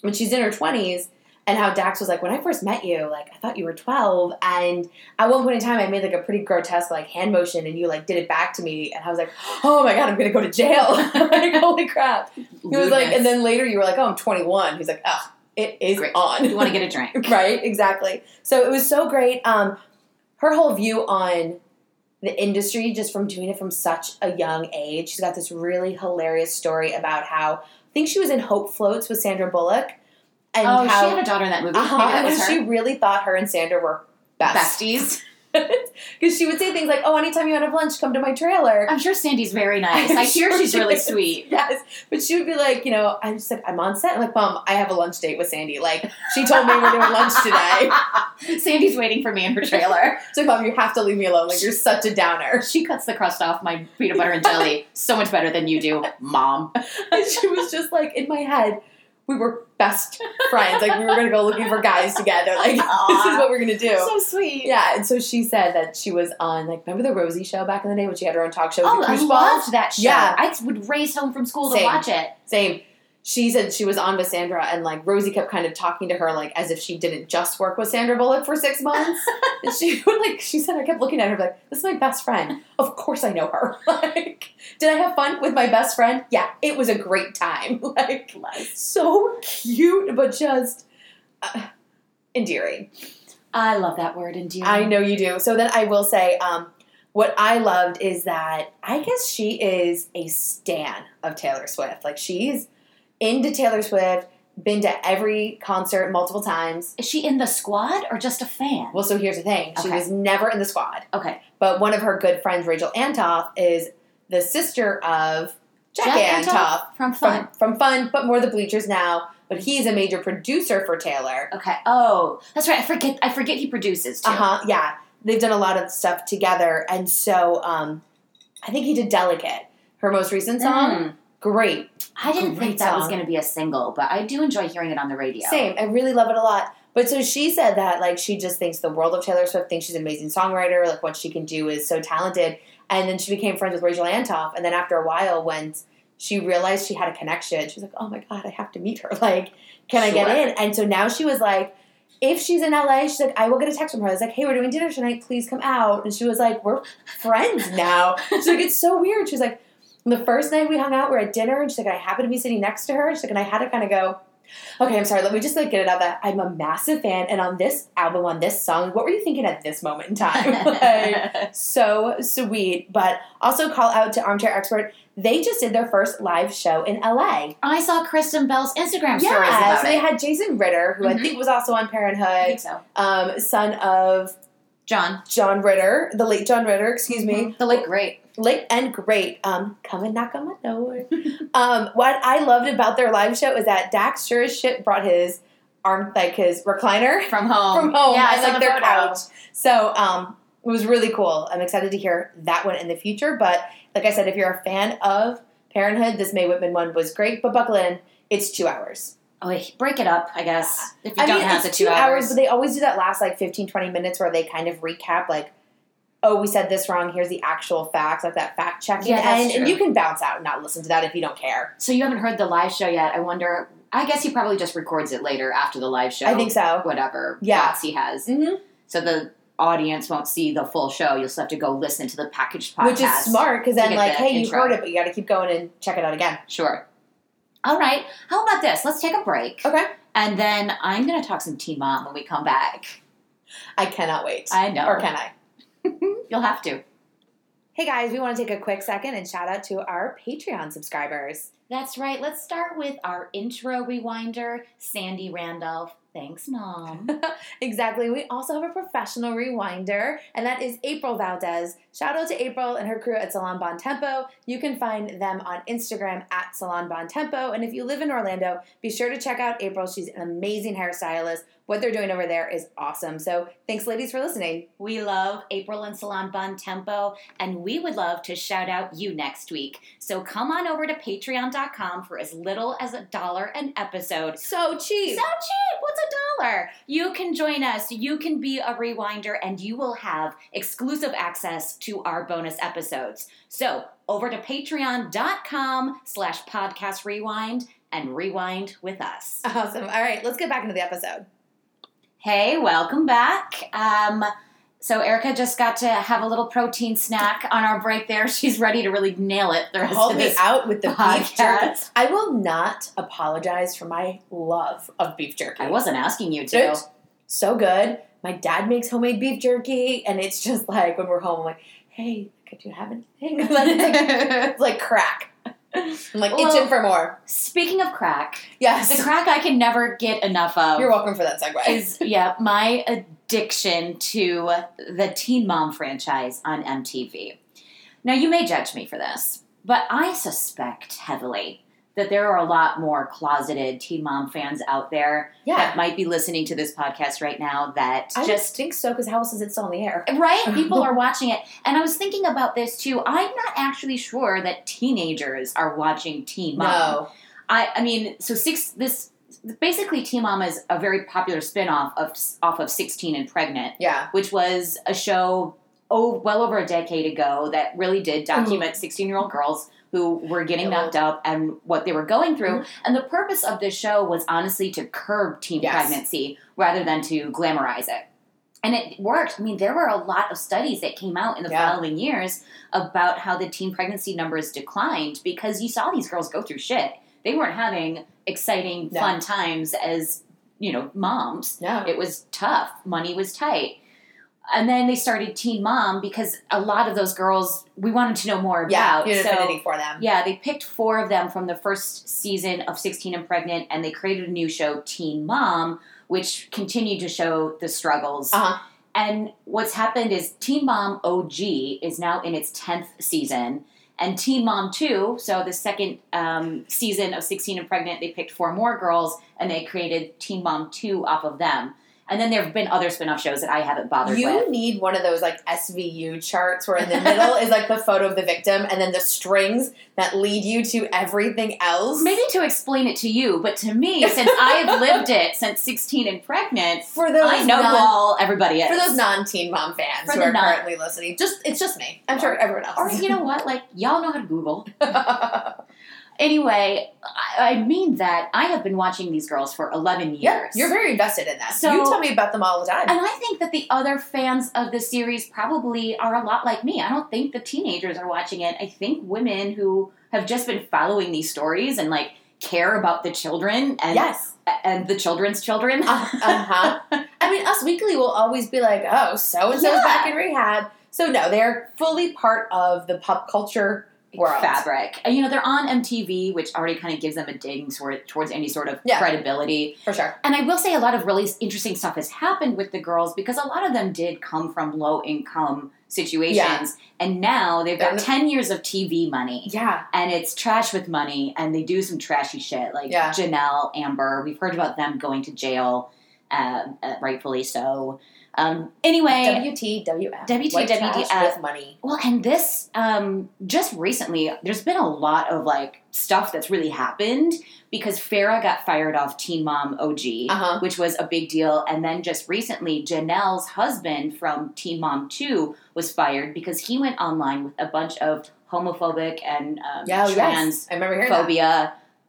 Speaker 1: when she's in her twenties. And how Dax was like, when I first met you, like I thought you were twelve, and at one point in time, I made like a pretty grotesque like hand motion, and you like did it back to me, and I was like, oh my god, I'm gonna go to jail! like holy crap! He was like, and then later you were like, oh, I'm 21. He's like, oh, it is
Speaker 2: Great.
Speaker 1: on.
Speaker 2: you want to get a drink.
Speaker 1: right? Exactly. So it was so great. Um, her whole view on the industry, just from doing it from such a young age. She's got this really hilarious story about how I think she was in Hope Floats with Sandra Bullock, and
Speaker 2: oh,
Speaker 1: how
Speaker 2: she had a daughter in that movie.
Speaker 1: uh-huh, and
Speaker 2: was
Speaker 1: how
Speaker 2: her.
Speaker 1: she really thought her and Sandra were best
Speaker 2: Besties.
Speaker 1: because she would say things like, "Oh, anytime you want to have lunch, come to my trailer."
Speaker 2: I'm sure Sandy's very nice. I
Speaker 1: I'm
Speaker 2: hear
Speaker 1: sure
Speaker 2: she's
Speaker 1: she
Speaker 2: really
Speaker 1: is.
Speaker 2: sweet.
Speaker 1: Yes, but she would be like, you know, I'm just like, I'm on set. I'm like, Mom, I have a lunch date with Sandy. Like, she told me we're doing lunch today.
Speaker 2: Sandy's waiting for me in her trailer.
Speaker 1: So, Mom, you have to leave me alone. Like, you're such a downer.
Speaker 2: She cuts the crust off my peanut butter and jelly so much better than you do, Mom.
Speaker 1: And she was just like, in my head, we were best friends. Like, we were gonna go looking for guys together. Like, this is what we're gonna do.
Speaker 2: So sweet.
Speaker 1: yeah, and so she said that she was on like remember the Rosie show back in the day when she had her own talk show with
Speaker 2: Oh,
Speaker 1: the
Speaker 2: I
Speaker 1: Balls?
Speaker 2: loved that show.
Speaker 1: Yeah.
Speaker 2: I would race home from school to watch it.
Speaker 1: Same. She said she was on with Sandra, and like Rosie kept kind of talking to her like as if she didn't just work with Sandra Bullock for six months. and she would like she said I kept looking at her like this is my best friend. Of course I know her. like, did I have fun with my best friend? Yeah, it was a great time. Like so cute, but just uh, endearing.
Speaker 2: I love that word, endearing.
Speaker 1: I know you do. So then I will say, um, what I loved is that I guess she is a stan of Taylor Swift. Like she's into Taylor Swift, been to every concert multiple times.
Speaker 2: Is she in the squad or just a fan?
Speaker 1: Well, so here's the thing: she
Speaker 2: Okay.
Speaker 1: was never in the squad,
Speaker 2: Okay.
Speaker 1: but one of her good friends, Rachel Antoff, is the sister of Jack,
Speaker 2: Jack
Speaker 1: Antoff,
Speaker 2: Antoff from Fun.
Speaker 1: from from Fun, but more the Bleachers now. But he's a major producer for Taylor.
Speaker 2: Okay. Oh, that's right. I forget. I forget he produces too.
Speaker 1: Uh huh. Yeah, they've done a lot of stuff together, and so um, I think he did "Delicate," her most recent song.
Speaker 2: Mm.
Speaker 1: Great,
Speaker 2: I didn't
Speaker 1: Great
Speaker 2: think that was going to be a single, but I do enjoy hearing it on the radio.
Speaker 1: same. I really love it a lot. But so she said that like she just thinks the world of Taylor Swift thinks she's an amazing songwriter. Like what she can do is so talented. And then she became friends with Rachel Antoff. And then after a while, when she realized she had a connection, she was like, "Oh my god, I have to meet her. Like, can I get in?" And so now she was like. If she's in LA, she's like, I will get a text from her. I was like, hey, we're doing dinner tonight. Please come out. And she was like, we're friends now. She's like, it's so weird. She's like, the first night we hung out, we are at dinner, and she's like, I happened to be sitting next to her. She's like, and I had to kind of go, Okay, I'm sorry. Let me just like get it out that I'm a massive fan, and on this album, on this song, what were you thinking at this moment in time? like, so sweet. But also call out to Armchair Expert. They just did their first live show in LA.
Speaker 2: I saw Kristen Bell's Instagram stories
Speaker 1: Yeah, so they
Speaker 2: it.
Speaker 1: had Jason Ritter, who I
Speaker 2: Mhm.
Speaker 1: think was also on
Speaker 2: I
Speaker 1: Parenthood,
Speaker 2: think so.
Speaker 1: um, son of
Speaker 2: John,
Speaker 1: John Ritter, the late John Ritter, excuse me.
Speaker 2: Mm-hmm. the late great.
Speaker 1: Late and great. Um, come and knock on my door. um, what I loved about their live show is that Dax sure as shit brought his arm, like his recliner
Speaker 2: From home.
Speaker 1: from home
Speaker 2: Yeah, I
Speaker 1: and like
Speaker 2: the
Speaker 1: their
Speaker 2: photo.
Speaker 1: couch. So um, it was really cool. I'm excited to hear that one in the future. But like I said, if you're a fan of Parenthood, this Mae Whitman one was great. But buckle in, it's two hours.
Speaker 2: Oh, break it up, I guess. If you
Speaker 1: I
Speaker 2: don't
Speaker 1: mean,
Speaker 2: have the two, hours.
Speaker 1: but they always do that last like 15, 20 minutes where they kind of recap like, oh, we said this wrong. Here's the actual facts, like that fact checking.
Speaker 2: Yeah,
Speaker 1: and, and you can bounce out and not listen to that if you don't care.
Speaker 2: so you haven't heard the live show yet. I wonder. I guess he probably just records it later after the live show.
Speaker 1: I think so.
Speaker 2: Whatever
Speaker 1: Yeah.
Speaker 2: thoughts he has.
Speaker 1: hmm
Speaker 2: So the audience won't see the full show. You'll still have to go listen to the packaged podcast.
Speaker 1: Which is smart because then, like,
Speaker 2: the
Speaker 1: hey, you
Speaker 2: intro.
Speaker 1: heard it, but you got to keep going and check it out again.
Speaker 2: Sure. All right. How about this? Let's take a break.
Speaker 1: Okay.
Speaker 2: And then I'm going to talk some Teen Mom when we come back.
Speaker 1: I cannot wait.
Speaker 2: I know.
Speaker 1: Or can I?
Speaker 2: You'll have to.
Speaker 1: Hey guys, we want to take a quick second and shout out to our Patreon subscribers.
Speaker 2: That's right. Let's start with our intro rewinder, Sandy Randolph. Thanks, Mom.
Speaker 1: exactly. We also have a professional rewinder, and that is April Valdez. Shout out to April and her crew at Salon Bon Tempo. You can find them on Instagram at Salon Bon Tempo. And if you live in Orlando, be sure to check out April. She's an amazing hairstylist. What they're doing over there is awesome. So thanks, ladies, for listening.
Speaker 2: We love April and Salon Bon Tempo, and we would love to shout out you next week. So come on over to patreon.com for as little as a dollar an episode.
Speaker 1: So cheap.
Speaker 2: So cheap! What's a You can join us, you can be a rewinder, and you will have exclusive access to our bonus episodes. So over to patreon.com slash podcast rewind and rewind with us.
Speaker 1: Awesome. All right, let's get back into the episode.
Speaker 2: Hey, welcome back. Um, so Erica just got to have a little protein snack on our break there. She's ready to really nail it the rest
Speaker 1: Call
Speaker 2: of
Speaker 1: me
Speaker 2: this
Speaker 1: out with the beef jerky. I will not apologize for my love of beef jerky.
Speaker 2: I wasn't asking you to.
Speaker 1: It's so good. My dad makes homemade beef jerky, and it's just like when we're home, I'm like, hey, could you have anything? Like, it's like crack. I'm like
Speaker 2: Well-
Speaker 1: itching for more.
Speaker 2: Speaking of crack,
Speaker 1: Yes.
Speaker 2: the crack I can never get enough of
Speaker 1: You're welcome for that segue.
Speaker 2: is yeah my addiction to the Teen Mom franchise on MTV. Now you may judge me for this, but I suspect heavily that there are a lot more closeted Teen Mom fans out there
Speaker 1: yeah.
Speaker 2: that might be listening to this podcast right now that
Speaker 1: I just think so because how else is it still on the air?
Speaker 2: right people are watching it and i was thinking about this too i'm not actually sure that teenagers are watching teen mom
Speaker 1: No.
Speaker 2: I, I mean, so six. This basically, Teen Mom is a very popular spin-off of off of Sixteen and Pregnant,
Speaker 1: Yeah.
Speaker 2: which was a show oh well over a decade ago that really did document mm-hmm. sixteen-year-old girls who were getting knocked up and what they were going through. Mm-hmm. And the purpose of this show was honestly to curb teen
Speaker 1: Yes.
Speaker 2: pregnancy rather than to glamorize it. And it worked. I mean, there were a lot of studies that came out in the
Speaker 1: Yeah.
Speaker 2: following years about how the teen pregnancy numbers declined because you saw these girls go through shit. They weren't having exciting,
Speaker 1: No.
Speaker 2: fun times as, you know, moms.
Speaker 1: No.
Speaker 2: It was tough. Money was tight. And then they started Teen Mom because a lot of those girls we wanted to know more
Speaker 1: yeah.
Speaker 2: about.
Speaker 1: You had
Speaker 2: So-
Speaker 1: affinity for them.
Speaker 2: yeah, they picked four of them from the first season of 16 and Pregnant, and they created a new show, Teen Mom, which continued to show the struggles.
Speaker 1: Uh-huh.
Speaker 2: And what's happened is Teen Mom OG is now in its 10th season. And Teen Mom 2, so the second um, season of 16 and Pregnant, they picked four more girls and they created Teen Mom 2 off of them. And then there have been other spin off shows that I haven't bothered
Speaker 1: You
Speaker 2: with.
Speaker 1: need one of those like SVU charts where in the middle is like the photo of the victim and then the strings that lead you to everything else.
Speaker 2: Maybe to explain it to you, but to me, since I have lived it since 16 and pregnant,
Speaker 1: for those
Speaker 2: I know
Speaker 1: non-
Speaker 2: all everybody is.
Speaker 1: for those non-teen mom fans
Speaker 2: For
Speaker 1: who are
Speaker 2: non-
Speaker 1: currently listening. Just it's just me. I'm sure everyone else.
Speaker 2: or you know what? Like y'all know how to Google. Anyway, I, I mean that I have been watching these girls for 11 years.
Speaker 1: yeah, you're very invested in that.
Speaker 2: So-
Speaker 1: you tell me about them all the time.
Speaker 2: and I think that the other fans of the series probably are a lot like me. I don't think the teenagers are watching it. I think women who have just been following these stories and like care about the children and
Speaker 1: yes.
Speaker 2: and the children's children.
Speaker 1: Uh huh. I mean, Us Weekly will always be like, oh, so and so's
Speaker 2: Yeah.
Speaker 1: back in rehab. So no, they're fully part of the pop culture world.
Speaker 2: fabric. And you know, they're on MTV, which already kind of gives them a ding toward, towards any sort of
Speaker 1: Yeah.
Speaker 2: credibility.
Speaker 1: for sure.
Speaker 2: And I will say a lot of really interesting stuff has happened with the girls because a lot of them did come from low income situations.
Speaker 1: Yeah.
Speaker 2: And now they've got
Speaker 1: And-
Speaker 2: 10 years of TV money.
Speaker 1: Yeah.
Speaker 2: And it's trash with money, and they do some trashy shit like
Speaker 1: Yeah.
Speaker 2: Jenelle, Amber. We've heard about them going to jail, uh, uh, rightfully so. Um, anyway,
Speaker 1: WTWF. White with money.
Speaker 2: well, and this um, just recently, there's been a lot of like stuff that's really happened because Farah got fired off Teen Mom OG,
Speaker 1: Uh-huh.
Speaker 2: which was a big deal, and then just recently, Jenelle's husband from Teen Mom Two was fired because he went online with a bunch of homophobic and um,
Speaker 1: Yeah, oh,
Speaker 2: trans
Speaker 1: yes. I remember hearing that.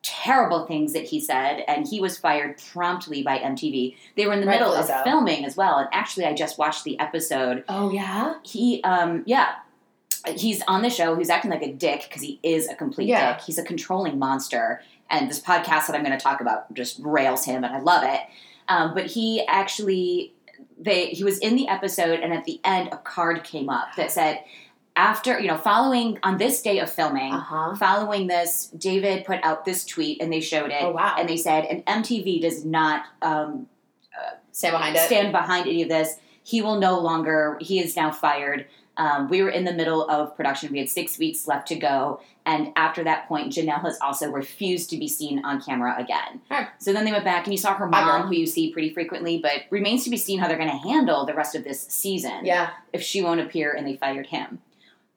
Speaker 2: Terrible things that he said, and he was fired promptly by MTV. They were in the middle of
Speaker 1: so.
Speaker 2: filming as well, and actually, I just watched the episode
Speaker 1: Oh yeah.
Speaker 2: he um yeah he's on the show he's acting like a dick because he is a complete
Speaker 1: Yeah.
Speaker 2: dick he's a controlling monster and this podcast that i'm going to talk about just rails him and i love it um, but he actually they he was in the episode and at the end a card came up that said after you know following on this day of filming
Speaker 1: Uh huh.
Speaker 2: following this david put out this tweet and they showed it
Speaker 1: Oh wow.
Speaker 2: and they said and mtv does not um,
Speaker 1: Stand behind it.
Speaker 2: behind any of this. He will no longer. He is now fired. Um, we were in the middle of production. We had six weeks left to go, and after that point, Jenelle has also refused to be seen on camera again.
Speaker 1: Huh.
Speaker 2: So then they went back, and you saw her mom, who you see pretty frequently, but remains to be seen how they're going to handle the rest of this season.
Speaker 1: yeah.
Speaker 2: if she won't appear, and they fired him.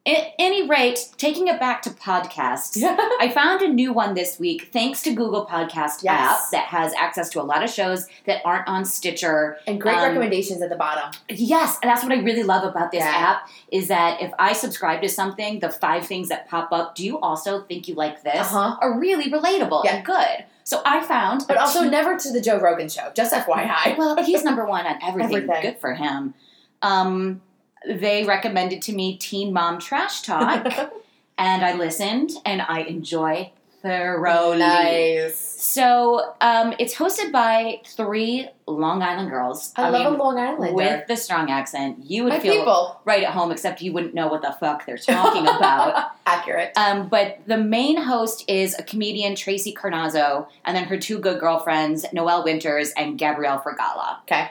Speaker 2: At any rate, taking it back to podcasts. I found a new one this week thanks to Google Podcast
Speaker 1: Yes.
Speaker 2: app that has access to a lot of shows that aren't on Stitcher.
Speaker 1: and great
Speaker 2: Um,
Speaker 1: recommendations at the bottom.
Speaker 2: Yes, and that's what I really love about this
Speaker 1: Yeah.
Speaker 2: app is that if I subscribe to something, the five things that pop up, do you also think you like this?
Speaker 1: Uh-huh.
Speaker 2: Are really relatable
Speaker 1: Yeah.
Speaker 2: and good. So I found
Speaker 1: But also
Speaker 2: teen-
Speaker 1: never to the Joe Rogan show. Just FYI.
Speaker 2: well, he's number one on everything.
Speaker 1: Everything.
Speaker 2: Good for him. Um, they recommended to me Teen Mom Trash Talk, and I listened, and I enjoy thoroughly.
Speaker 1: nice.
Speaker 2: So um, it's hosted by three Long Island girls.
Speaker 1: I, love
Speaker 2: mean,
Speaker 1: a Long Islander.
Speaker 2: with the strong accent. You would
Speaker 1: My
Speaker 2: feel
Speaker 1: people.
Speaker 2: right at home, except you wouldn't know what the fuck they're talking about.
Speaker 1: Accurate.
Speaker 2: Um, but the main host is a comedian, Tracy Carnazzo, and then her two good girlfriends, Noelle Winters and Gabrielle Fergala.
Speaker 1: Okay.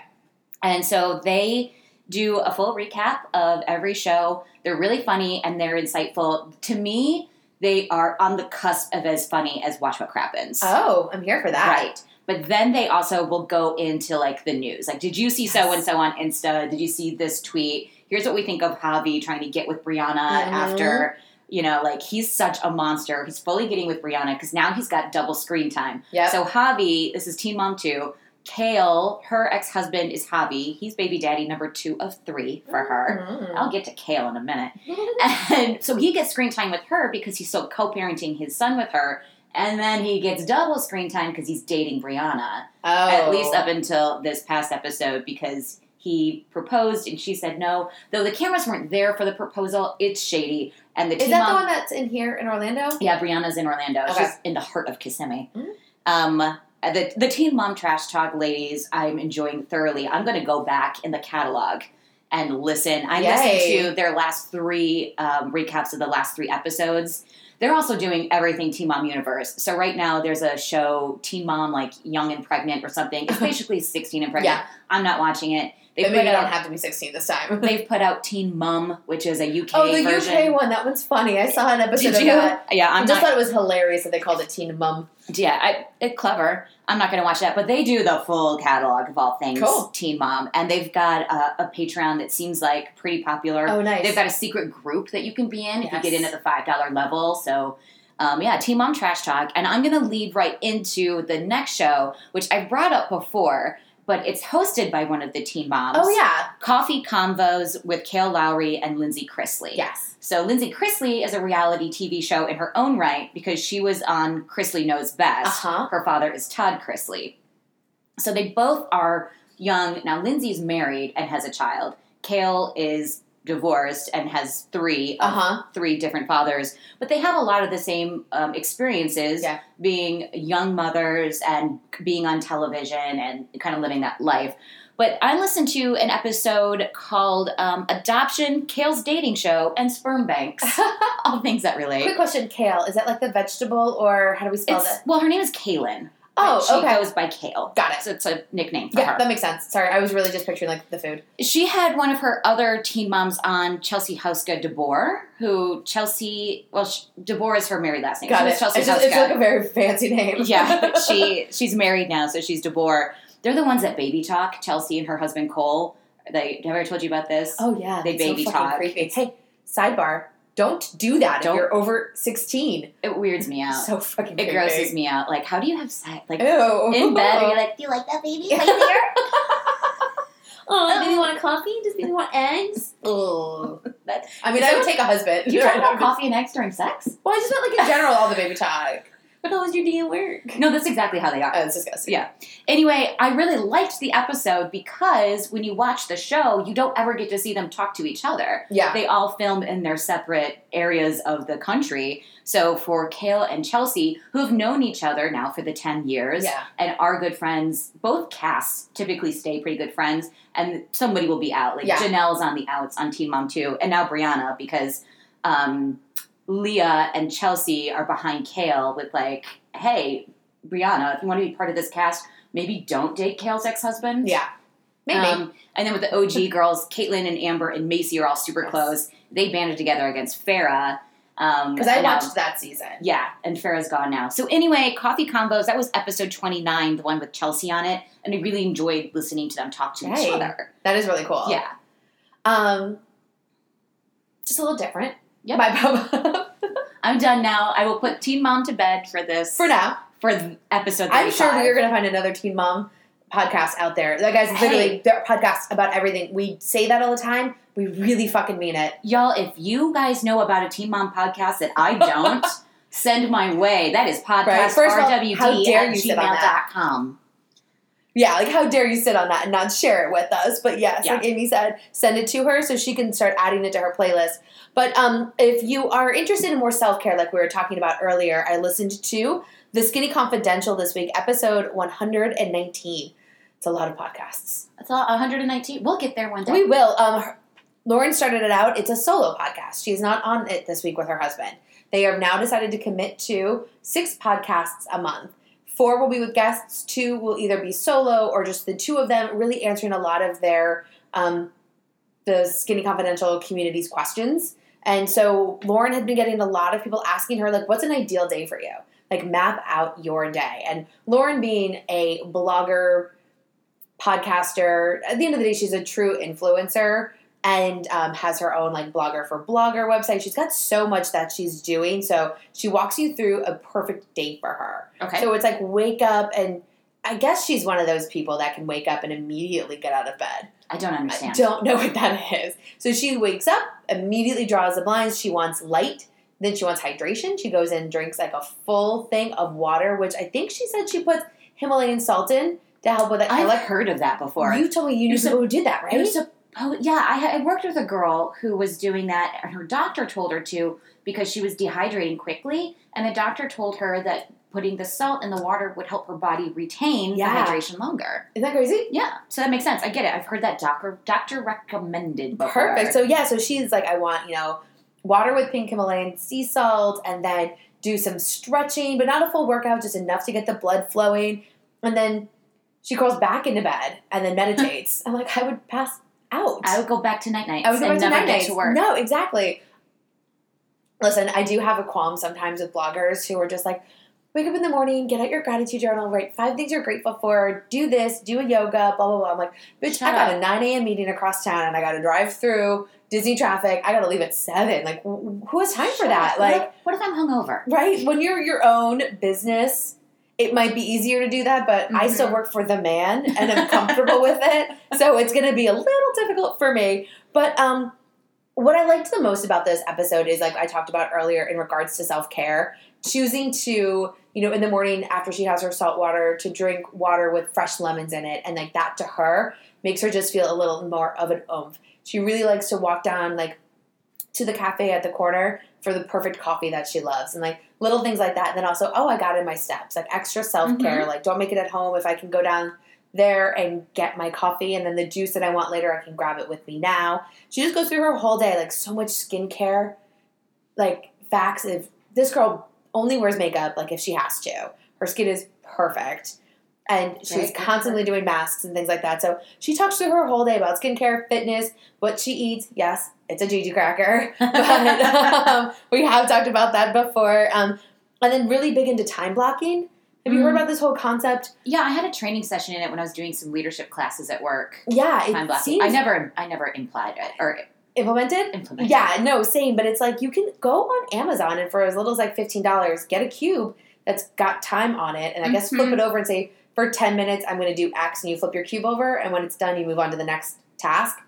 Speaker 2: And so they do a full recap of every show. They're really funny and they're insightful. To me, they are on the cusp of as funny as Watch What Crappens.
Speaker 1: Oh, I'm here for that.
Speaker 2: Right. But then they also will go into like the news. Like, did you see so and so on Insta? Did you see this tweet? Here's what we think of Javi trying to get with Briana
Speaker 1: Mhm.
Speaker 2: after, you know, like he's such a monster. He's fully getting with Briana because now he's got double screen time.
Speaker 1: Yeah.
Speaker 2: So Javi, this is Teen Mom 2. Kail, her ex husband is Javi. He's baby daddy number two of three for her.
Speaker 1: Mhm.
Speaker 2: I'll get to Kail in a minute. And so he gets screen time with her because he's still co parenting his son with her. And then he gets double screen time because he's dating Briana,
Speaker 1: oh.
Speaker 2: at least up until this past episode, because he proposed and she said no. Though the cameras weren't there for the proposal, it's shady. And the
Speaker 1: Is that
Speaker 2: mom,
Speaker 1: the one that's in here in Orlando?
Speaker 2: yeah, Briana's in Orlando.
Speaker 1: Okay.
Speaker 2: She's in the heart of Kissimmee.
Speaker 1: Mhm.
Speaker 2: Um, the the Teen Mom Trash Talk ladies, I'm enjoying thoroughly. I'm going to go back in the catalog and listen. I
Speaker 1: Yay.
Speaker 2: listened to their last three um, recaps of the last three episodes. They're also doing everything Teen Mom Universe. So right now there's a show Teen Mom like Young and Pregnant or something. It's basically 16 and pregnant.
Speaker 1: Yeah.
Speaker 2: I'm not watching it. They
Speaker 1: But maybe
Speaker 2: out,
Speaker 1: don't have to be 16 this time.
Speaker 2: they've put out Teen Mum, which is a UK
Speaker 1: Oh, the
Speaker 2: version.
Speaker 1: UK one. That one's funny. I saw an episode
Speaker 2: Did
Speaker 1: of
Speaker 2: you?
Speaker 1: that.
Speaker 2: Yeah,
Speaker 1: i
Speaker 2: I'm
Speaker 1: just
Speaker 2: not.
Speaker 1: thought it was hilarious that they called it Teen Mum.
Speaker 2: Yeah, I, it clever. I'm not going to watch that, but they do the full catalog of all things
Speaker 1: Cool.
Speaker 2: Teen Mom, and they've got a, a Patreon that seems like pretty popular.
Speaker 1: Oh, nice.
Speaker 2: They've got a secret group that you can be in if you get in at the five dollar level. So, um, yeah, Teen Mom Trash Talk, and I'm going to lead right into the next show, which I brought up before, but it's hosted by one of the Teen Moms.
Speaker 1: oh, yeah.
Speaker 2: Coffee Convos with Kail Lowry and Lindsie Chrisley.
Speaker 1: Yes.
Speaker 2: So Lindsie Chrisley is a reality TV show in her own right because she was on Chrisley Knows Best.
Speaker 1: Uh-huh.
Speaker 2: Her father is Todd Chrisley. So they both are young. Now Lindsie's married and has a child. Kail is divorced and has three
Speaker 1: Uh huh.
Speaker 2: three different fathers, but they have a lot of the same um, experiences
Speaker 1: Yeah.
Speaker 2: being young mothers and being on television and kind of living that life. But I listened to an episode called um, Adoption, Kail's Dating Show, and Sperm Banks. All things that relate.
Speaker 1: Quick question, kale. Is that like the vegetable or how do we spell
Speaker 2: It's,
Speaker 1: it?
Speaker 2: well, her name is Kailyn.
Speaker 1: Oh,
Speaker 2: she
Speaker 1: okay.
Speaker 2: goes by Kail.
Speaker 1: Got it.
Speaker 2: So it's a nickname for
Speaker 1: Yeah,
Speaker 2: her.
Speaker 1: that makes sense. Sorry, I was really just picturing like the food.
Speaker 2: She had one of her other teen moms on, Chelsea Houska DeBoer, who Chelsea, well, sh DeBoer is her married last name.
Speaker 1: Got
Speaker 2: she
Speaker 1: it.
Speaker 2: Chelsea
Speaker 1: It's, just, it's like a very fancy name.
Speaker 2: yeah, she she's married now, so she's DeBoer. They're the ones that baby talk. Chelsea and her husband Cole. They have I ever told you about this?
Speaker 1: Oh yeah,
Speaker 2: They
Speaker 1: that's so
Speaker 2: baby talk.
Speaker 1: Creepy. Hey, sidebar. Don't do that
Speaker 2: Don't-
Speaker 1: if you're over sixteen.
Speaker 2: It weirds me out.
Speaker 1: So fucking.
Speaker 2: it grosses me out. Like, how do you have sex? Like
Speaker 1: Ew.
Speaker 2: in bed, are you like, do you like that baby right there?
Speaker 1: oh, baby um, want a coffee? Does baby want eggs? Ugh.
Speaker 2: That-
Speaker 1: I mean, I would take a husband.
Speaker 2: you talk about coffee and eggs during sex?
Speaker 1: Well, I just meant like in general, all the baby talk. But how was your day at work?
Speaker 2: No, that's exactly how they are.
Speaker 1: Oh, it's disgusting.
Speaker 2: Yeah. Anyway, I really liked the episode because when you watch the show, you don't ever get to see them talk to each other.
Speaker 1: Yeah.
Speaker 2: They all film in their separate areas of the country. So for Kail and Chelsea, who have known each other now for the 10 years
Speaker 1: Yeah.
Speaker 2: and are good friends, both casts typically stay pretty good friends, and somebody will be out. Like
Speaker 1: Yeah.
Speaker 2: Jenelle's on the outs on Teen Mom 2, and now Briana because um, Leah and Chelsea are behind Kail with like, hey, Briana, if you want to be part of this cast, maybe don't date Kail's ex-husband.
Speaker 1: Yeah. Maybe.
Speaker 2: Um, and then with the OG girls, Catelynn and Amber and Maci are all super
Speaker 1: Yes.
Speaker 2: close. They banded together against Farah. Um,
Speaker 1: Because I
Speaker 2: and now-
Speaker 1: watched that season.
Speaker 2: yeah, and Farah's gone now. So anyway, Coffee Convos, that was episode 29, the one with Chelsea on it. And I really enjoyed listening to them talk to each other.
Speaker 1: That is really cool.
Speaker 2: Yeah.
Speaker 1: Um, just a little different.
Speaker 2: Yep.
Speaker 1: My pub.
Speaker 2: I'm done now. I will put Teen Mom to bed for this.
Speaker 1: For now.
Speaker 2: For episode 35.
Speaker 1: I'm sure we're going to find another Teen Mom podcast out there. That guy's literally
Speaker 2: Hey.
Speaker 1: their podcast about everything. We say that all the time. We really fucking mean it.
Speaker 2: Y'all, if you guys know about a Teen Mom podcast that I don't, send my way. That is podcast
Speaker 1: Right. First of all, how dare
Speaker 2: at
Speaker 1: you sit on that?
Speaker 2: gmail.com.
Speaker 1: Yeah, like how dare you sit on that and not share it with us? But yes,
Speaker 2: Yeah.
Speaker 1: like Amy said, send it to her so she can start adding it to her playlist. But um, if you are interested in more self care, like we were talking about earlier, I listened to the Skinny Confidential this week, episode 119. It's a lot of podcasts.
Speaker 2: That's all 119. We'll get there one day.
Speaker 1: We will. Um, her- Lauryn started it out. It's a solo podcast. She's not on it this week with her husband. They have now decided to commit to six podcasts a month. Four will be with guests. Two will either be solo or just the two of them, really answering a lot of their um, the Skinny Confidential community's questions. And so Lauryn had been getting a lot of people asking her, like, what's an ideal day for you? Like, map out your day. And Lauryn, being a blogger, podcaster, at the end of the day, she's a true influencer and um, has her own like blogger for blogger website. She's got so much that she's doing. So she walks you through a perfect day for her.
Speaker 2: okay.
Speaker 1: So it's like wake up and I guess she's one of those people that can wake up and immediately get out of bed.
Speaker 2: I don't understand.
Speaker 1: I don't know what that is. So she wakes up, immediately draws the blinds. She wants light. Then she wants hydration. She goes and drinks like a full thing of water, which I think she said she puts Himalayan salt in to help with it. I
Speaker 2: I've
Speaker 1: like
Speaker 2: heard of that before.
Speaker 1: you told me you knew
Speaker 2: You're
Speaker 1: someone who did that, right?
Speaker 2: a, oh, yeah, I, I worked with a girl who was doing that, and her doctor told her to because she was dehydrating quickly, and the doctor told her that putting the salt in the water would help her body retain
Speaker 1: Yeah.
Speaker 2: the hydration longer.
Speaker 1: Isn't that crazy?
Speaker 2: Yeah, so that makes sense. I get it. I've heard that doctor doctor recommended before.
Speaker 1: Perfect. So yeah, so she's like, I want you know, water with pink Himalayan sea salt, and then do some stretching, but not a full workout, just enough to get the blood flowing, and then she crawls back into bed and then meditates. I'm like, I would pass out.
Speaker 2: I would go back to night nights
Speaker 1: I would go back to night nights.
Speaker 2: to work.
Speaker 1: No, exactly. Listen, I do have a qualm sometimes with bloggers who are just like, wake up in the morning, get out your gratitude journal, write five things you're grateful for, do this, do a yoga, blah, blah, blah. I'm like, bitch,
Speaker 2: Shut
Speaker 1: I got
Speaker 2: up.
Speaker 1: a 9 a.m. meeting across town and I got to drive through Disney traffic. I got to leave at 7. Like, who has time for that?
Speaker 2: up.
Speaker 1: Like,
Speaker 2: what, what if I'm hungover?
Speaker 1: right? When you're your own business, it might be easier to do that, but I
Speaker 2: Mhm.
Speaker 1: still work for the man and I'm comfortable with it. So it's going to be a little difficult for me. But um, what I liked the most about this episode is like I talked about earlier in regards to self care, choosing to, you know, in the morning after she has her salt water, to drink water with fresh lemons in it. And like that to her makes her just feel a little more of an oomph. She really likes to walk down like to the cafe at the corner for the perfect coffee that she loves and like little things like that. And then also, oh, I got in my steps, like extra self care. Mm-hmm. Like, don't make it at home. If I can go down there and get my coffee and then the juice that I want later, I can grab it with me now. She just goes through her whole day, like so much skincare, like facts. If this girl only wears makeup, like if she has to, her skin is perfect. And she's
Speaker 2: Right, for
Speaker 1: constantly doing masks and things like that. So she talks through her whole day about skincare, fitness, what she eats. Yes, it's a Gigi cracker, but um, we have talked about that before. Um, and then really big into time blocking. Have you heard
Speaker 2: Mhm.
Speaker 1: about this whole concept?
Speaker 2: Yeah, I had a training session in it when I was doing some leadership classes at work.
Speaker 1: Yeah,
Speaker 2: Time blocking. I never, I never implied it or
Speaker 1: implemented.
Speaker 2: implemented.
Speaker 1: Yeah, no, same. But it's like you can go on Amazon and for as little as like fifteen dollars, get a cube that's got time on it, and I guess flip
Speaker 2: Mhm.
Speaker 1: it over and say for ten minutes I'm going to do X, and you flip your cube over, and when it's done, you move on to the next task.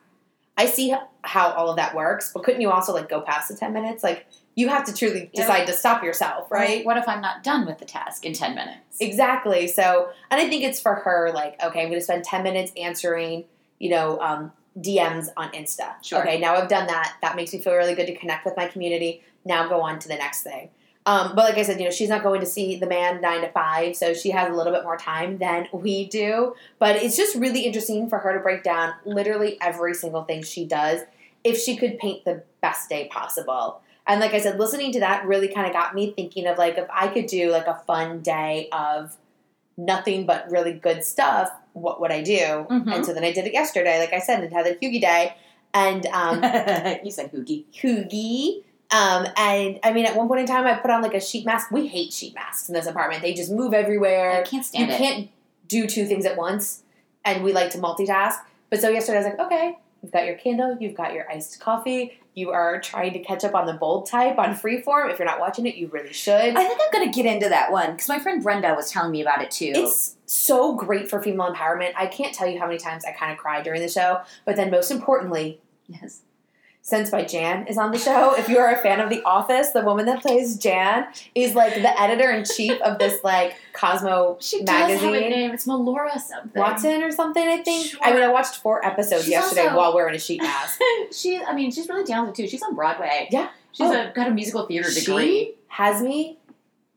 Speaker 1: I see how all of that works, but couldn't you also like go past the ten minutes? Like you have to truly
Speaker 2: Yeah.
Speaker 1: decide to stop yourself, right?
Speaker 2: What if I'm not done with the task in ten minutes?
Speaker 1: Exactly. So, and I think it's for her like, okay, I'm going to spend 10 minutes answering, you know, um, DMs on Insta.
Speaker 2: Sure.
Speaker 1: Okay, now I've done that. That makes me feel really good to connect with my community. Now go on to the next thing. Um, but like I said, you know, she's not going to see the man nine to five, so she has a little bit more time than we do. But it's just really interesting for her to break down literally every single thing she does if she could paint the best day possible. And like I said, listening to that really kind of got me thinking of like if I could do like a fun day of nothing but really good stuff, what would I do?
Speaker 2: Mhm.
Speaker 1: And so then I did it yesterday, like I said, and had a Hugie day. And um,
Speaker 2: you said hoogie.
Speaker 1: Hugie. Um, and I mean, at one point in time, I put on like a sheet mask. We hate sheet masks in this apartment. They just move everywhere.
Speaker 2: I can't
Speaker 1: You
Speaker 2: stand it.
Speaker 1: You can't do two things at once, and we like to multitask. But so yesterday, I was like, okay, you've got your candle, you've got your iced coffee. You are trying to catch up on the bold type on Freeform. If you're not watching it, you really should.
Speaker 2: I think I'm going to get into that one because my friend Brenda was telling me about it too.
Speaker 1: It's so great for female empowerment. I can't tell you how many times I kind of cried during the show. But then, most importantly,
Speaker 2: yes.
Speaker 1: Sense by Jan is on the show. If you are a fan of The Office, the woman that plays Jan is like the editor in chief of this like Cosmo
Speaker 2: She does have a name. It's Melora something.
Speaker 1: Watson or something, I think.
Speaker 2: Sure.
Speaker 1: I mean, I watched four episodes
Speaker 2: She's
Speaker 1: yesterday
Speaker 2: also-
Speaker 1: while wearing a sheet mask.
Speaker 2: she, I mean, she's really talented too. She's on Broadway.
Speaker 1: Yeah.
Speaker 2: She's
Speaker 1: Oh.
Speaker 2: a, got a musical theater
Speaker 1: She
Speaker 2: degree.
Speaker 1: has me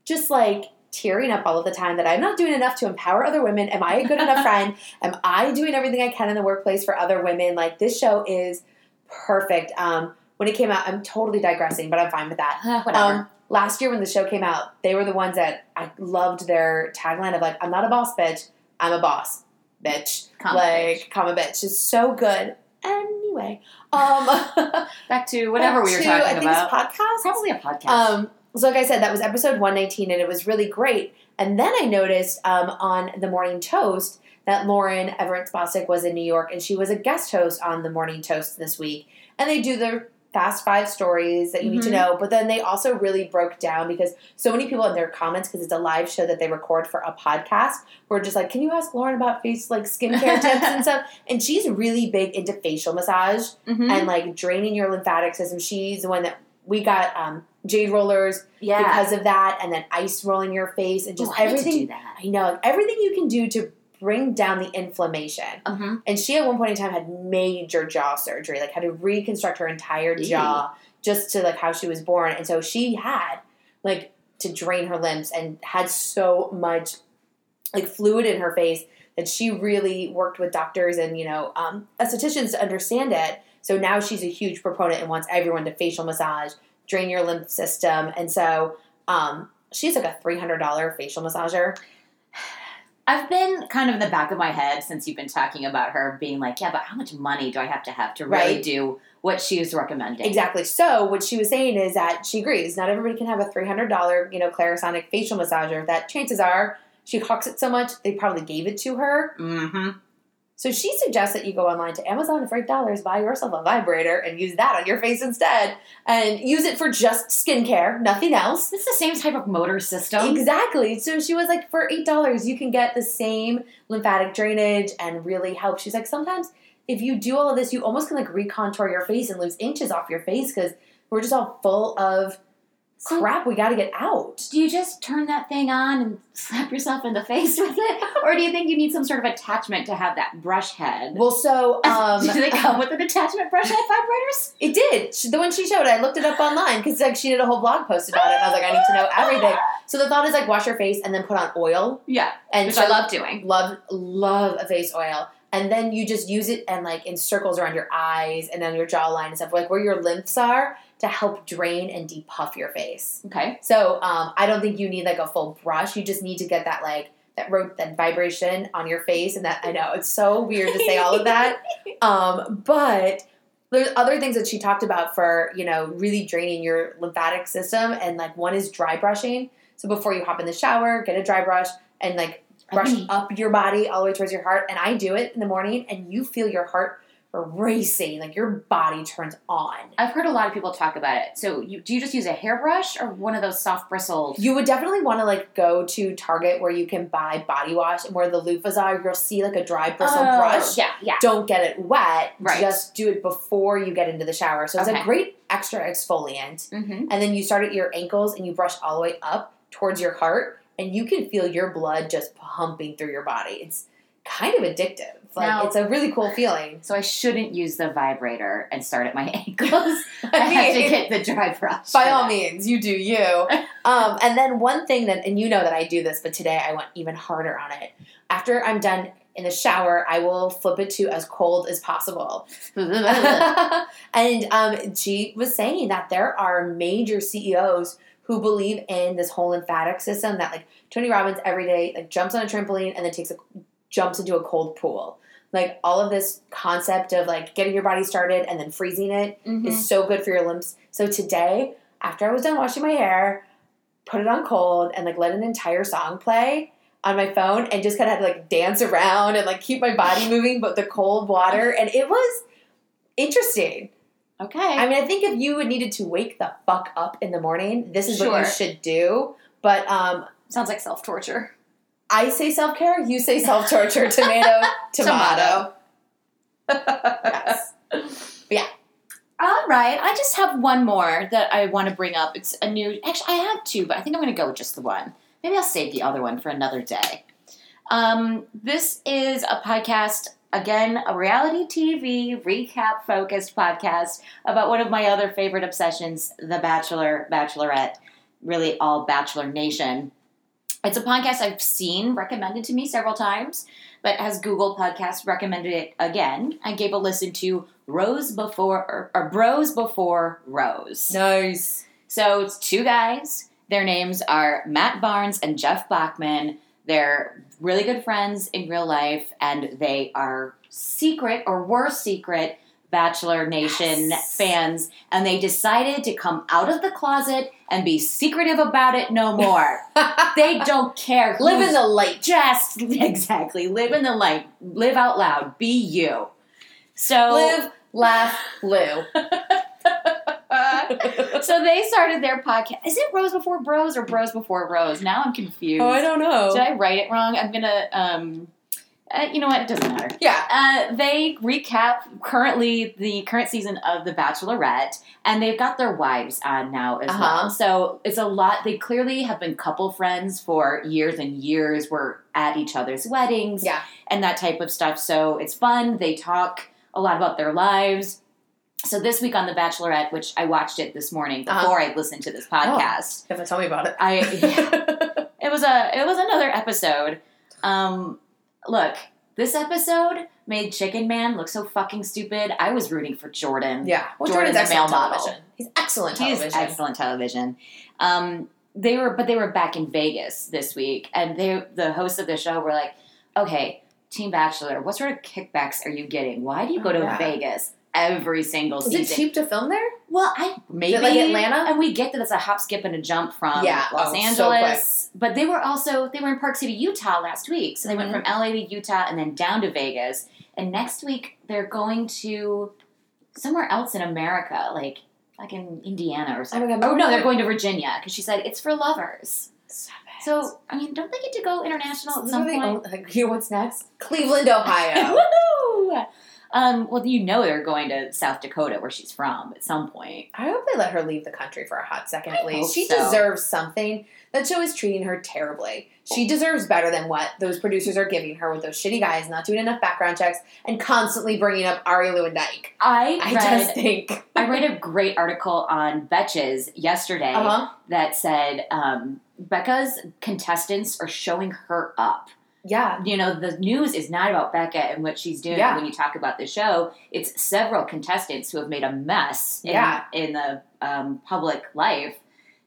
Speaker 1: just like tearing up all of the time that I'm not doing enough to empower other women. Am I a good enough friend? Am I doing everything I can in the workplace for other women? Like this show is perfect. Um, when it came out, I'm totally digressing, but I'm fine with that.
Speaker 2: Whatever.
Speaker 1: Um, last year when the show came out, they were the ones that I loved their tagline of like, "I'm not a boss bitch, I'm a boss bitch."
Speaker 2: Comma
Speaker 1: like, comma bitch is so good. Anyway, um,
Speaker 2: Back to whatever we were
Speaker 1: to,
Speaker 2: talking
Speaker 1: I think
Speaker 2: about.
Speaker 1: It's podcast.
Speaker 2: Probably a podcast.
Speaker 1: Um, so like I said, that was episode 119 and it was really great. And then I noticed um, on the Morning Toast that Lauryn Evarts Bosstick was in New York and she was a guest host on the Morning Toast this week. And they do their fast five stories that you need to
Speaker 2: Mhm.
Speaker 1: know. But then they also really broke down because so many people in their comments, because it's a live show that they record for a podcast, were just like, Can you ask Lauryn about face like skincare tips and stuff? And she's really big into facial massage
Speaker 2: Mhm.
Speaker 1: and like draining your lymphatic system. She's the one that we got um, jade rollers
Speaker 2: yeah.
Speaker 1: because of that, and then ice rolling your face, and just
Speaker 2: Ooh, I
Speaker 1: everything.
Speaker 2: do that.
Speaker 1: I know like, everything you can do to bring down the inflammation.
Speaker 2: Uh-huh.
Speaker 1: And she at one point in time had major jaw surgery, like had to reconstruct her entire
Speaker 2: Ew.
Speaker 1: jaw just to like how she was born, and so she had like to drain her limbs and had so much like fluid in her face that she really worked with doctors and you know um, estheticians to understand it. So now she's a huge proponent and wants everyone to facial massage, drain your lymph system, and so um, she's like a three hundred dollar facial massager.
Speaker 2: I've been kind of in the back of my head since you've been talking about her being like, yeah, but how much money do I have to have to really
Speaker 1: Right.
Speaker 2: do what she was recommending?
Speaker 1: Exactly. So what she was saying is that she agrees not everybody can have a three hundred dollar you know Clarisonic facial massager. That chances are she hawks it so much they probably gave it to her.
Speaker 2: Mm-hmm.
Speaker 1: So she suggests that you go online to Amazon for eight dollars, buy yourself a vibrator, and use that on your face instead, and use it for just skincare, nothing else.
Speaker 2: It's the same type of motor system.
Speaker 1: Exactly. So she was like, for eight dollars, you can get the same lymphatic drainage and really help. She's like, sometimes if you do all of this, you almost can like recontour your face and lose inches off your face because we're just all full of
Speaker 2: So-
Speaker 1: crap, we got to get out.
Speaker 2: Do you just turn that thing on and slap yourself in the face with it, or do you think you need some sort of attachment to have that brush head?
Speaker 1: Well, so um,
Speaker 2: do they come with an attachment brush head vibrators?
Speaker 1: it did. She- The one she showed, I looked it up online because like she did a whole blog post about it. And I was like, I need to know everything. So the thought is like wash your face and then put on oil
Speaker 2: Yeah,
Speaker 1: and
Speaker 2: which
Speaker 1: so-
Speaker 2: I love doing.
Speaker 1: love love a face oil and then you just use it and like in circles around your eyes and then your jawline and stuff like where your lymphs are to help drain and depuff your face.
Speaker 2: Okay.
Speaker 1: so um, i don't think you need like a full brush. You just need to get that like that ro- that vibration on your face and that i know it's so weird to say all of that. Um, but there's other things that she talked about for you know really draining your lymphatic system and like one is dry brushing. So before you hop in the shower get a dry brush and like brush up your body all the way towards your heart and i do it in the morning and you feel your heart racing like your body turns on
Speaker 2: I've heard a lot of people talk about it. So, you, do you just use a hairbrush or one of those soft bristled?
Speaker 1: you would definitely want to like go to target where you can buy body wash and where the loofahs are you'll see like a dry bristle
Speaker 2: Oh,
Speaker 1: brush
Speaker 2: Yeah, yeah.
Speaker 1: don't get it wet
Speaker 2: Right.
Speaker 1: just do it before you get into the shower so it's
Speaker 2: Okay.
Speaker 1: a great extra exfoliant
Speaker 2: Mm-hmm.
Speaker 1: and then you start at your ankles and you brush all the way up towards your heart and you can feel your blood just pumping through your body it's kind of addictive like
Speaker 2: Now-
Speaker 1: it's a really cool feeling
Speaker 2: So I shouldn't use the vibrator and start at my ankles. I have to get the dry brush.
Speaker 1: by all
Speaker 2: that.
Speaker 1: means you do you um, and then one thing that and you know that i do this but today i went even harder on it after i'm done in the shower i will flip it to as cold as possible and um, she was saying that there are major CEOs who believe in this whole lymphatic system. That like Tony Robbins every day like jumps on a trampoline and then takes a jumps into a cold pool. Like all of this concept of like getting your body started and then freezing it is
Speaker 2: Mhm.
Speaker 1: so good for your limbs. So today, after I was done washing my hair, put it on cold and like let an entire song play on my phone and just kind of had to like dance around and like keep my body moving, but the cold water and it was interesting.
Speaker 2: Okay.
Speaker 1: I mean, I think if you needed to wake the fuck up in the morning, this is what you should do. But um,
Speaker 2: Sounds like self torture.
Speaker 1: I say self care, you say self torture. tomato, tomato. yes. Yeah.
Speaker 2: All right. I just have one more that I want to bring up. It's a new. Actually, I have two, but I think I'm going to go with just the one. Maybe I'll save the other one for another day. Um, this is a podcast, again, a reality TV recap focused podcast about one of my other favorite obsessions, The Bachelor, Bachelorette, really all Bachelor Nation. It's a podcast I've seen recommended to me several times, but as Google Podcasts recommended it again, I gave a listen to Rose Before or, or Bros Before Rose.
Speaker 1: Nice.
Speaker 2: So it's two guys. Their names are Matt Barnes and Jeff Bachman. They're really good friends in real life, and they are secret or were secret Bachelor Nation
Speaker 1: Yes.
Speaker 2: fans, and they decided to come out of the closet and be secretive about it no more. they don't care.
Speaker 1: Live in the light.
Speaker 2: just exactly live in the light, live out loud, be you. So
Speaker 1: Live, laugh, Lou.
Speaker 2: so they started their podcast. Is it Rose Before Bros or Bros Before Rose? Now I'm confused.
Speaker 1: oh, I don't know.
Speaker 2: Did I write it wrong? I'm gonna. Um, uh, you know what? It doesn't matter.
Speaker 1: yeah.
Speaker 2: Uh, they recap currently the current season of The Bachelorette, and they've got their wives on now as
Speaker 1: Uh-huh.
Speaker 2: well. So it's a lot. They clearly have been couple friends for years and years. Were at each other's weddings,
Speaker 1: Yeah.
Speaker 2: and that type of stuff. So it's fun. They talk a lot about their lives. So this week on The Bachelorette, which I watched it this morning
Speaker 1: Uh-huh.
Speaker 2: before I listened to this podcast,
Speaker 1: If tell me about it.
Speaker 2: I it was a it was another episode. Um, look, this episode made Chicken Man look so fucking stupid. I was rooting for Jordan.
Speaker 1: yeah. Well,
Speaker 2: Jordan,
Speaker 1: Jordan's
Speaker 2: the male
Speaker 1: excellent
Speaker 2: model.
Speaker 1: television. He's excellent
Speaker 2: He is
Speaker 1: television.
Speaker 2: excellent television. Um, they were, but they were back in Vegas this week, and they, the hosts of the show, were like, "Okay, Team Bachelor, what sort of kickbacks are you getting? Why do you go
Speaker 1: Oh,
Speaker 2: to
Speaker 1: yeah.
Speaker 2: Vegas every single
Speaker 1: Is
Speaker 2: season?"
Speaker 1: it cheap to film there?
Speaker 2: Well, I maybe
Speaker 1: like Atlanta?
Speaker 2: and we get that it's a hop, skip, and a jump from
Speaker 1: Yeah,
Speaker 2: Los
Speaker 1: oh, so
Speaker 2: Angeles. but they were also they were in Park City, Utah last week. So they
Speaker 1: Mhm.
Speaker 2: went from LA to Utah and then down to Vegas. And next week they're going to somewhere else in America, like like in Indiana or
Speaker 1: Oh
Speaker 2: something.
Speaker 1: my God,
Speaker 2: oh no, they're going to Virginia because she said it's for lovers.
Speaker 1: Stop.
Speaker 2: So I mean, don't they get to go international at some
Speaker 1: is
Speaker 2: point?
Speaker 1: own- like, know what's next? Cleveland, Ohio.
Speaker 2: Woohoo! Um, well, you know they're going to South Dakota, where she's from, at some point.
Speaker 1: I hope they let her leave the country for a hot second at least. She
Speaker 2: so.
Speaker 1: deserves something. That show is treating her terribly. She deserves better than what those producers are giving her with those shitty guys not doing enough background checks and constantly bringing up Arie Luyendyk.
Speaker 2: I
Speaker 1: I
Speaker 2: read,
Speaker 1: just think.
Speaker 2: I read a great article on Betches yesterday
Speaker 1: Uh huh.
Speaker 2: that said um, Becca's contestants are showing her up.
Speaker 1: Yeah.
Speaker 2: You know, the news is not about Becca and what she's doing
Speaker 1: Yeah.
Speaker 2: when you talk about the show. It's several contestants who have made a mess in,
Speaker 1: Yeah.
Speaker 2: in the um, public life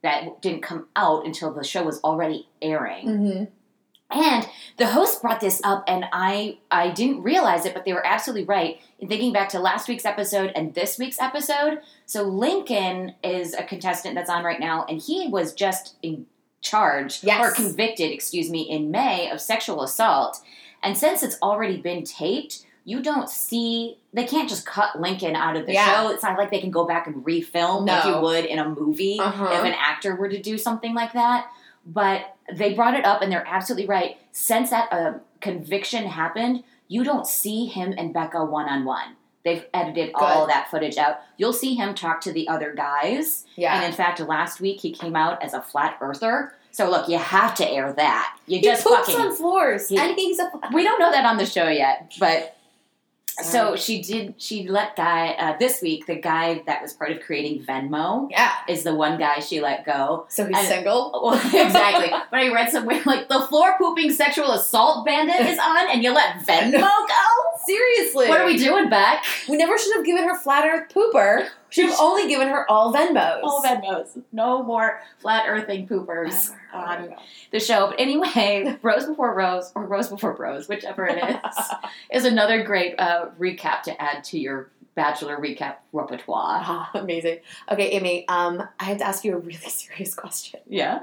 Speaker 2: that didn't come out until the show was already airing.
Speaker 1: Mm-hmm.
Speaker 2: And the host brought this up, and I I didn't realize it, but they were absolutely right in thinking back to last week's episode and this week's episode. So Lincoln is a contestant that's on right now, and he was just in charge
Speaker 1: Yes.
Speaker 2: or convicted, excuse me, in May of sexual assault. And since it's already been taped, you don't see they can't just cut Lincoln out of the
Speaker 1: Yeah.
Speaker 2: show. It's not like they can go back and refilm like you would in a movie
Speaker 1: Uh-huh.
Speaker 2: if an actor were to do something like that. But they brought it up, and they're absolutely right. Since that uh, conviction happened, you don't see him and Becca one on one. They've edited all that footage out. You'll see him talk to the other guys.
Speaker 1: Yeah.
Speaker 2: And in fact, last week he came out as a flat earther. So look, you have to air that. You
Speaker 1: he
Speaker 2: just
Speaker 1: poops
Speaker 2: fucking.
Speaker 1: on floors,
Speaker 2: He-
Speaker 1: and he's a.
Speaker 2: we don't know that on the show yet, but so
Speaker 1: Sorry.
Speaker 2: she did. She let guy uh, this week. The guy that was part of creating Venmo
Speaker 1: Yeah.
Speaker 2: is the one guy she let go.
Speaker 1: So he's
Speaker 2: And-
Speaker 1: single.
Speaker 2: Well, exactly. But I read somewhere like the floor pooping sexual assault bandit is on, and you let Venmo go.
Speaker 1: Seriously.
Speaker 2: What are we doing, Beck?
Speaker 1: We never should have given her flat Earth pooper. Should have only given her all Venmos.
Speaker 2: All Venmos. No more flat earthing poopers on the show. But anyway, Rose Before Rose, or Rose Before Bros, whichever it is, is another great uh, recap to add to your Bachelor recap repertoire.
Speaker 1: Ah, amazing. Okay, Amy. Um, I have to ask you a really serious question.
Speaker 2: Yeah.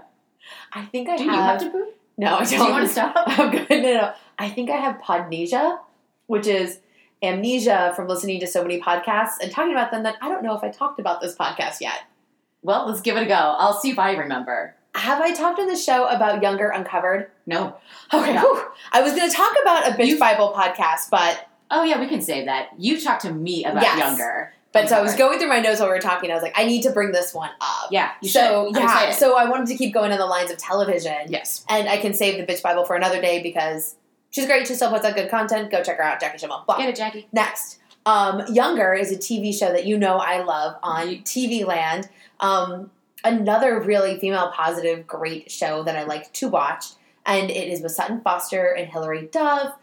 Speaker 1: I think I
Speaker 2: Do you
Speaker 1: have.
Speaker 2: have to poop?
Speaker 1: no, I don't.
Speaker 2: Do you want to stop?
Speaker 1: I'm good. No, no. I think I have podnesia, which is amnesia from listening to so many podcasts and talking about them that I don't know if I talked about this podcast yet.
Speaker 2: Well, let's give it a go. I'll see if I remember.
Speaker 1: Have I talked on the show about Younger Uncovered?
Speaker 2: No.
Speaker 1: Okay, whew. I was going to talk about a bitch
Speaker 2: You-
Speaker 1: Bible podcast, but
Speaker 2: Oh yeah, we can save that. You talked to me about
Speaker 1: Yes.
Speaker 2: younger.
Speaker 1: but so I was going through my notes while we were talking. I was like, I need to bring this one up.
Speaker 2: Yeah, you
Speaker 1: so
Speaker 2: should.
Speaker 1: Yeah, so I wanted to keep going on the lines of television.
Speaker 2: yes.
Speaker 1: And I can save the bitch Bible for another day because she's great. She still puts out good content. Go check her out, Jackie Schimmel. Blah.
Speaker 2: Get it, Jackie.
Speaker 1: Next, um, Younger is a TV show that you know I love on TV Land. Um, another really female positive, great show that I like to watch, and it is with Sutton Foster and Hilary Duff.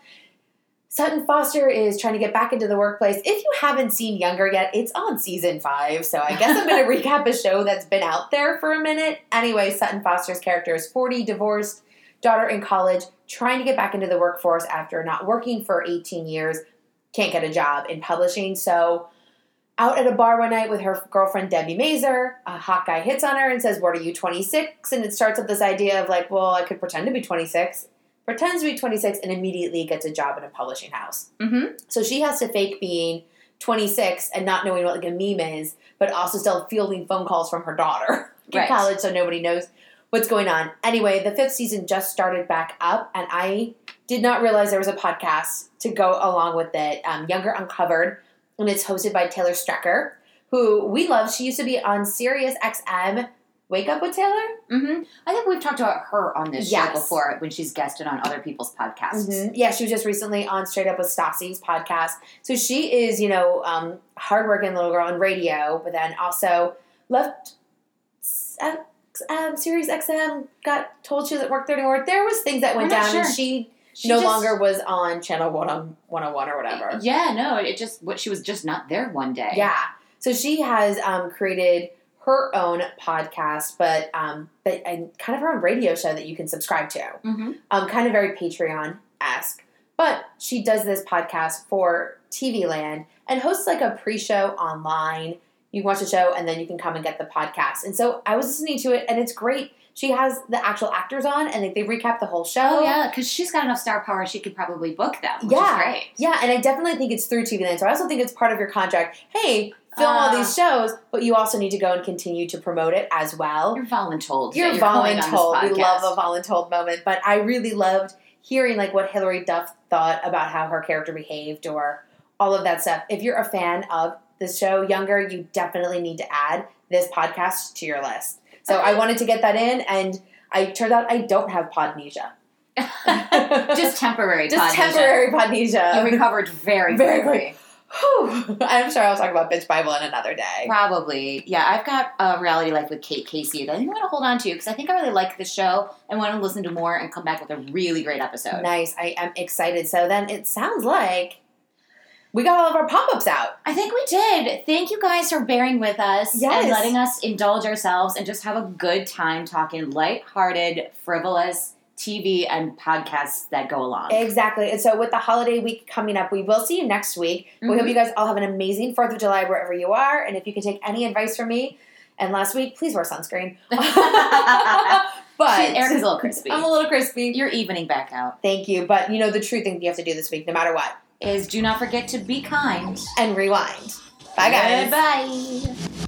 Speaker 1: Sutton Foster is trying to get back into the workplace. If you haven't seen Younger yet, it's on season five, so I guess I'm going to recap a show that's been out there for a minute. Anyway, Sutton Foster's character is 40, divorced, daughter in college, trying to get back into the workforce after not working for 18 years, can't get a job in publishing. So, out at a bar one night with her girlfriend Debi Mazar, a hot guy hits on her and says, What are you, 26? And it starts with this idea of like, Well, I could pretend to be 26, pretends to be 26, and immediately gets a job in a publishing house.
Speaker 2: Mm-hmm.
Speaker 1: So she has to fake being 26 and not knowing what like a meme is, but also still fielding phone calls from her daughter in
Speaker 2: Right.
Speaker 1: college, so nobody knows what's going on. Anyway, the fifth season just started back up, and I did not realize there was a podcast to go along with it. Um, Younger Uncovered, and it's hosted by Taylor Strecker, who we love. She used to be on Sirius XM. Wake Up with Taylor.
Speaker 2: Mm-hmm. I think we've talked about her on this
Speaker 1: Yes.
Speaker 2: show before when she's guested on other people's podcasts.
Speaker 1: Mhm. Yeah, she was just recently on Straight Up with Stassi's podcast. So she is, you know, um, hardworking little girl on radio, but then also left X- um, Sirius XM, got told she at work there anymore. There was things that went down, and she,
Speaker 2: She
Speaker 1: no
Speaker 2: just-
Speaker 1: longer was on Channel 101 or whatever.
Speaker 2: Yeah, no, it just what she was just not there one day.
Speaker 1: Yeah. So she has um, created her own podcast, but um, but and kind of her own radio show that you can subscribe to.
Speaker 2: Mm-hmm.
Speaker 1: um, kind of very Patreon esque. But she does this podcast for TV Land and hosts like a pre show online. You can watch the show and then you can come and get the podcast. And so I was listening to it and it's great. She has the actual actors on and like, they recap the whole show.
Speaker 2: Oh yeah, because she's got enough star power, she could probably book them.
Speaker 1: Yeah. Yeah, and I definitely think it's through TV Land. So I also think it's part of your contract. Hey, film all
Speaker 2: Ah.
Speaker 1: these shows, but you also need to go and continue to promote it as well.
Speaker 2: You're voluntold.
Speaker 1: You're,
Speaker 2: that going on this
Speaker 1: voluntold. We love a voluntold moment, but I really loved hearing like what Hilary Duff thought about how her character behaved or all of that stuff. If you're a fan of the show Younger, you definitely need to add this podcast to your list. So I wanted to get that in, and I turned out I don't have podnesia.
Speaker 2: Just temporary.
Speaker 1: Just
Speaker 2: podnesia.
Speaker 1: temporary podnesia.
Speaker 2: You recovered very,
Speaker 1: Very
Speaker 2: quickly.
Speaker 1: Whew. I'm sure I'll talk about Bitch Bible in another day.
Speaker 2: Probably. Yeah, I've got a reality life with Kate Casey that I think I'm going to hold on to because I think I really like the show and want to listen to more and come back with a really great episode.
Speaker 1: Nice. I am excited. So then it sounds like we got all of our pop ups out.
Speaker 2: I think we did. Thank you guys for bearing with us
Speaker 1: Yes.
Speaker 2: and letting us indulge ourselves and just have a good time talking light-hearted, frivolous TV and podcasts that go along.
Speaker 1: Exactly. And so with the holiday week coming up, we will see you next week. We hope
Speaker 2: Mhm.
Speaker 1: you guys all have an amazing 4th of July wherever you are. And if you can take any advice from me, and last week, please wear sunscreen. but
Speaker 2: She- Erica's a little crispy.
Speaker 1: I'm a little crispy.
Speaker 2: You're evening back out.
Speaker 1: Thank you. But you know, the true thing you have to do this week, no matter what,
Speaker 2: Is do not forget to be kind.
Speaker 1: and rewind. Bye, guys.
Speaker 2: Bye.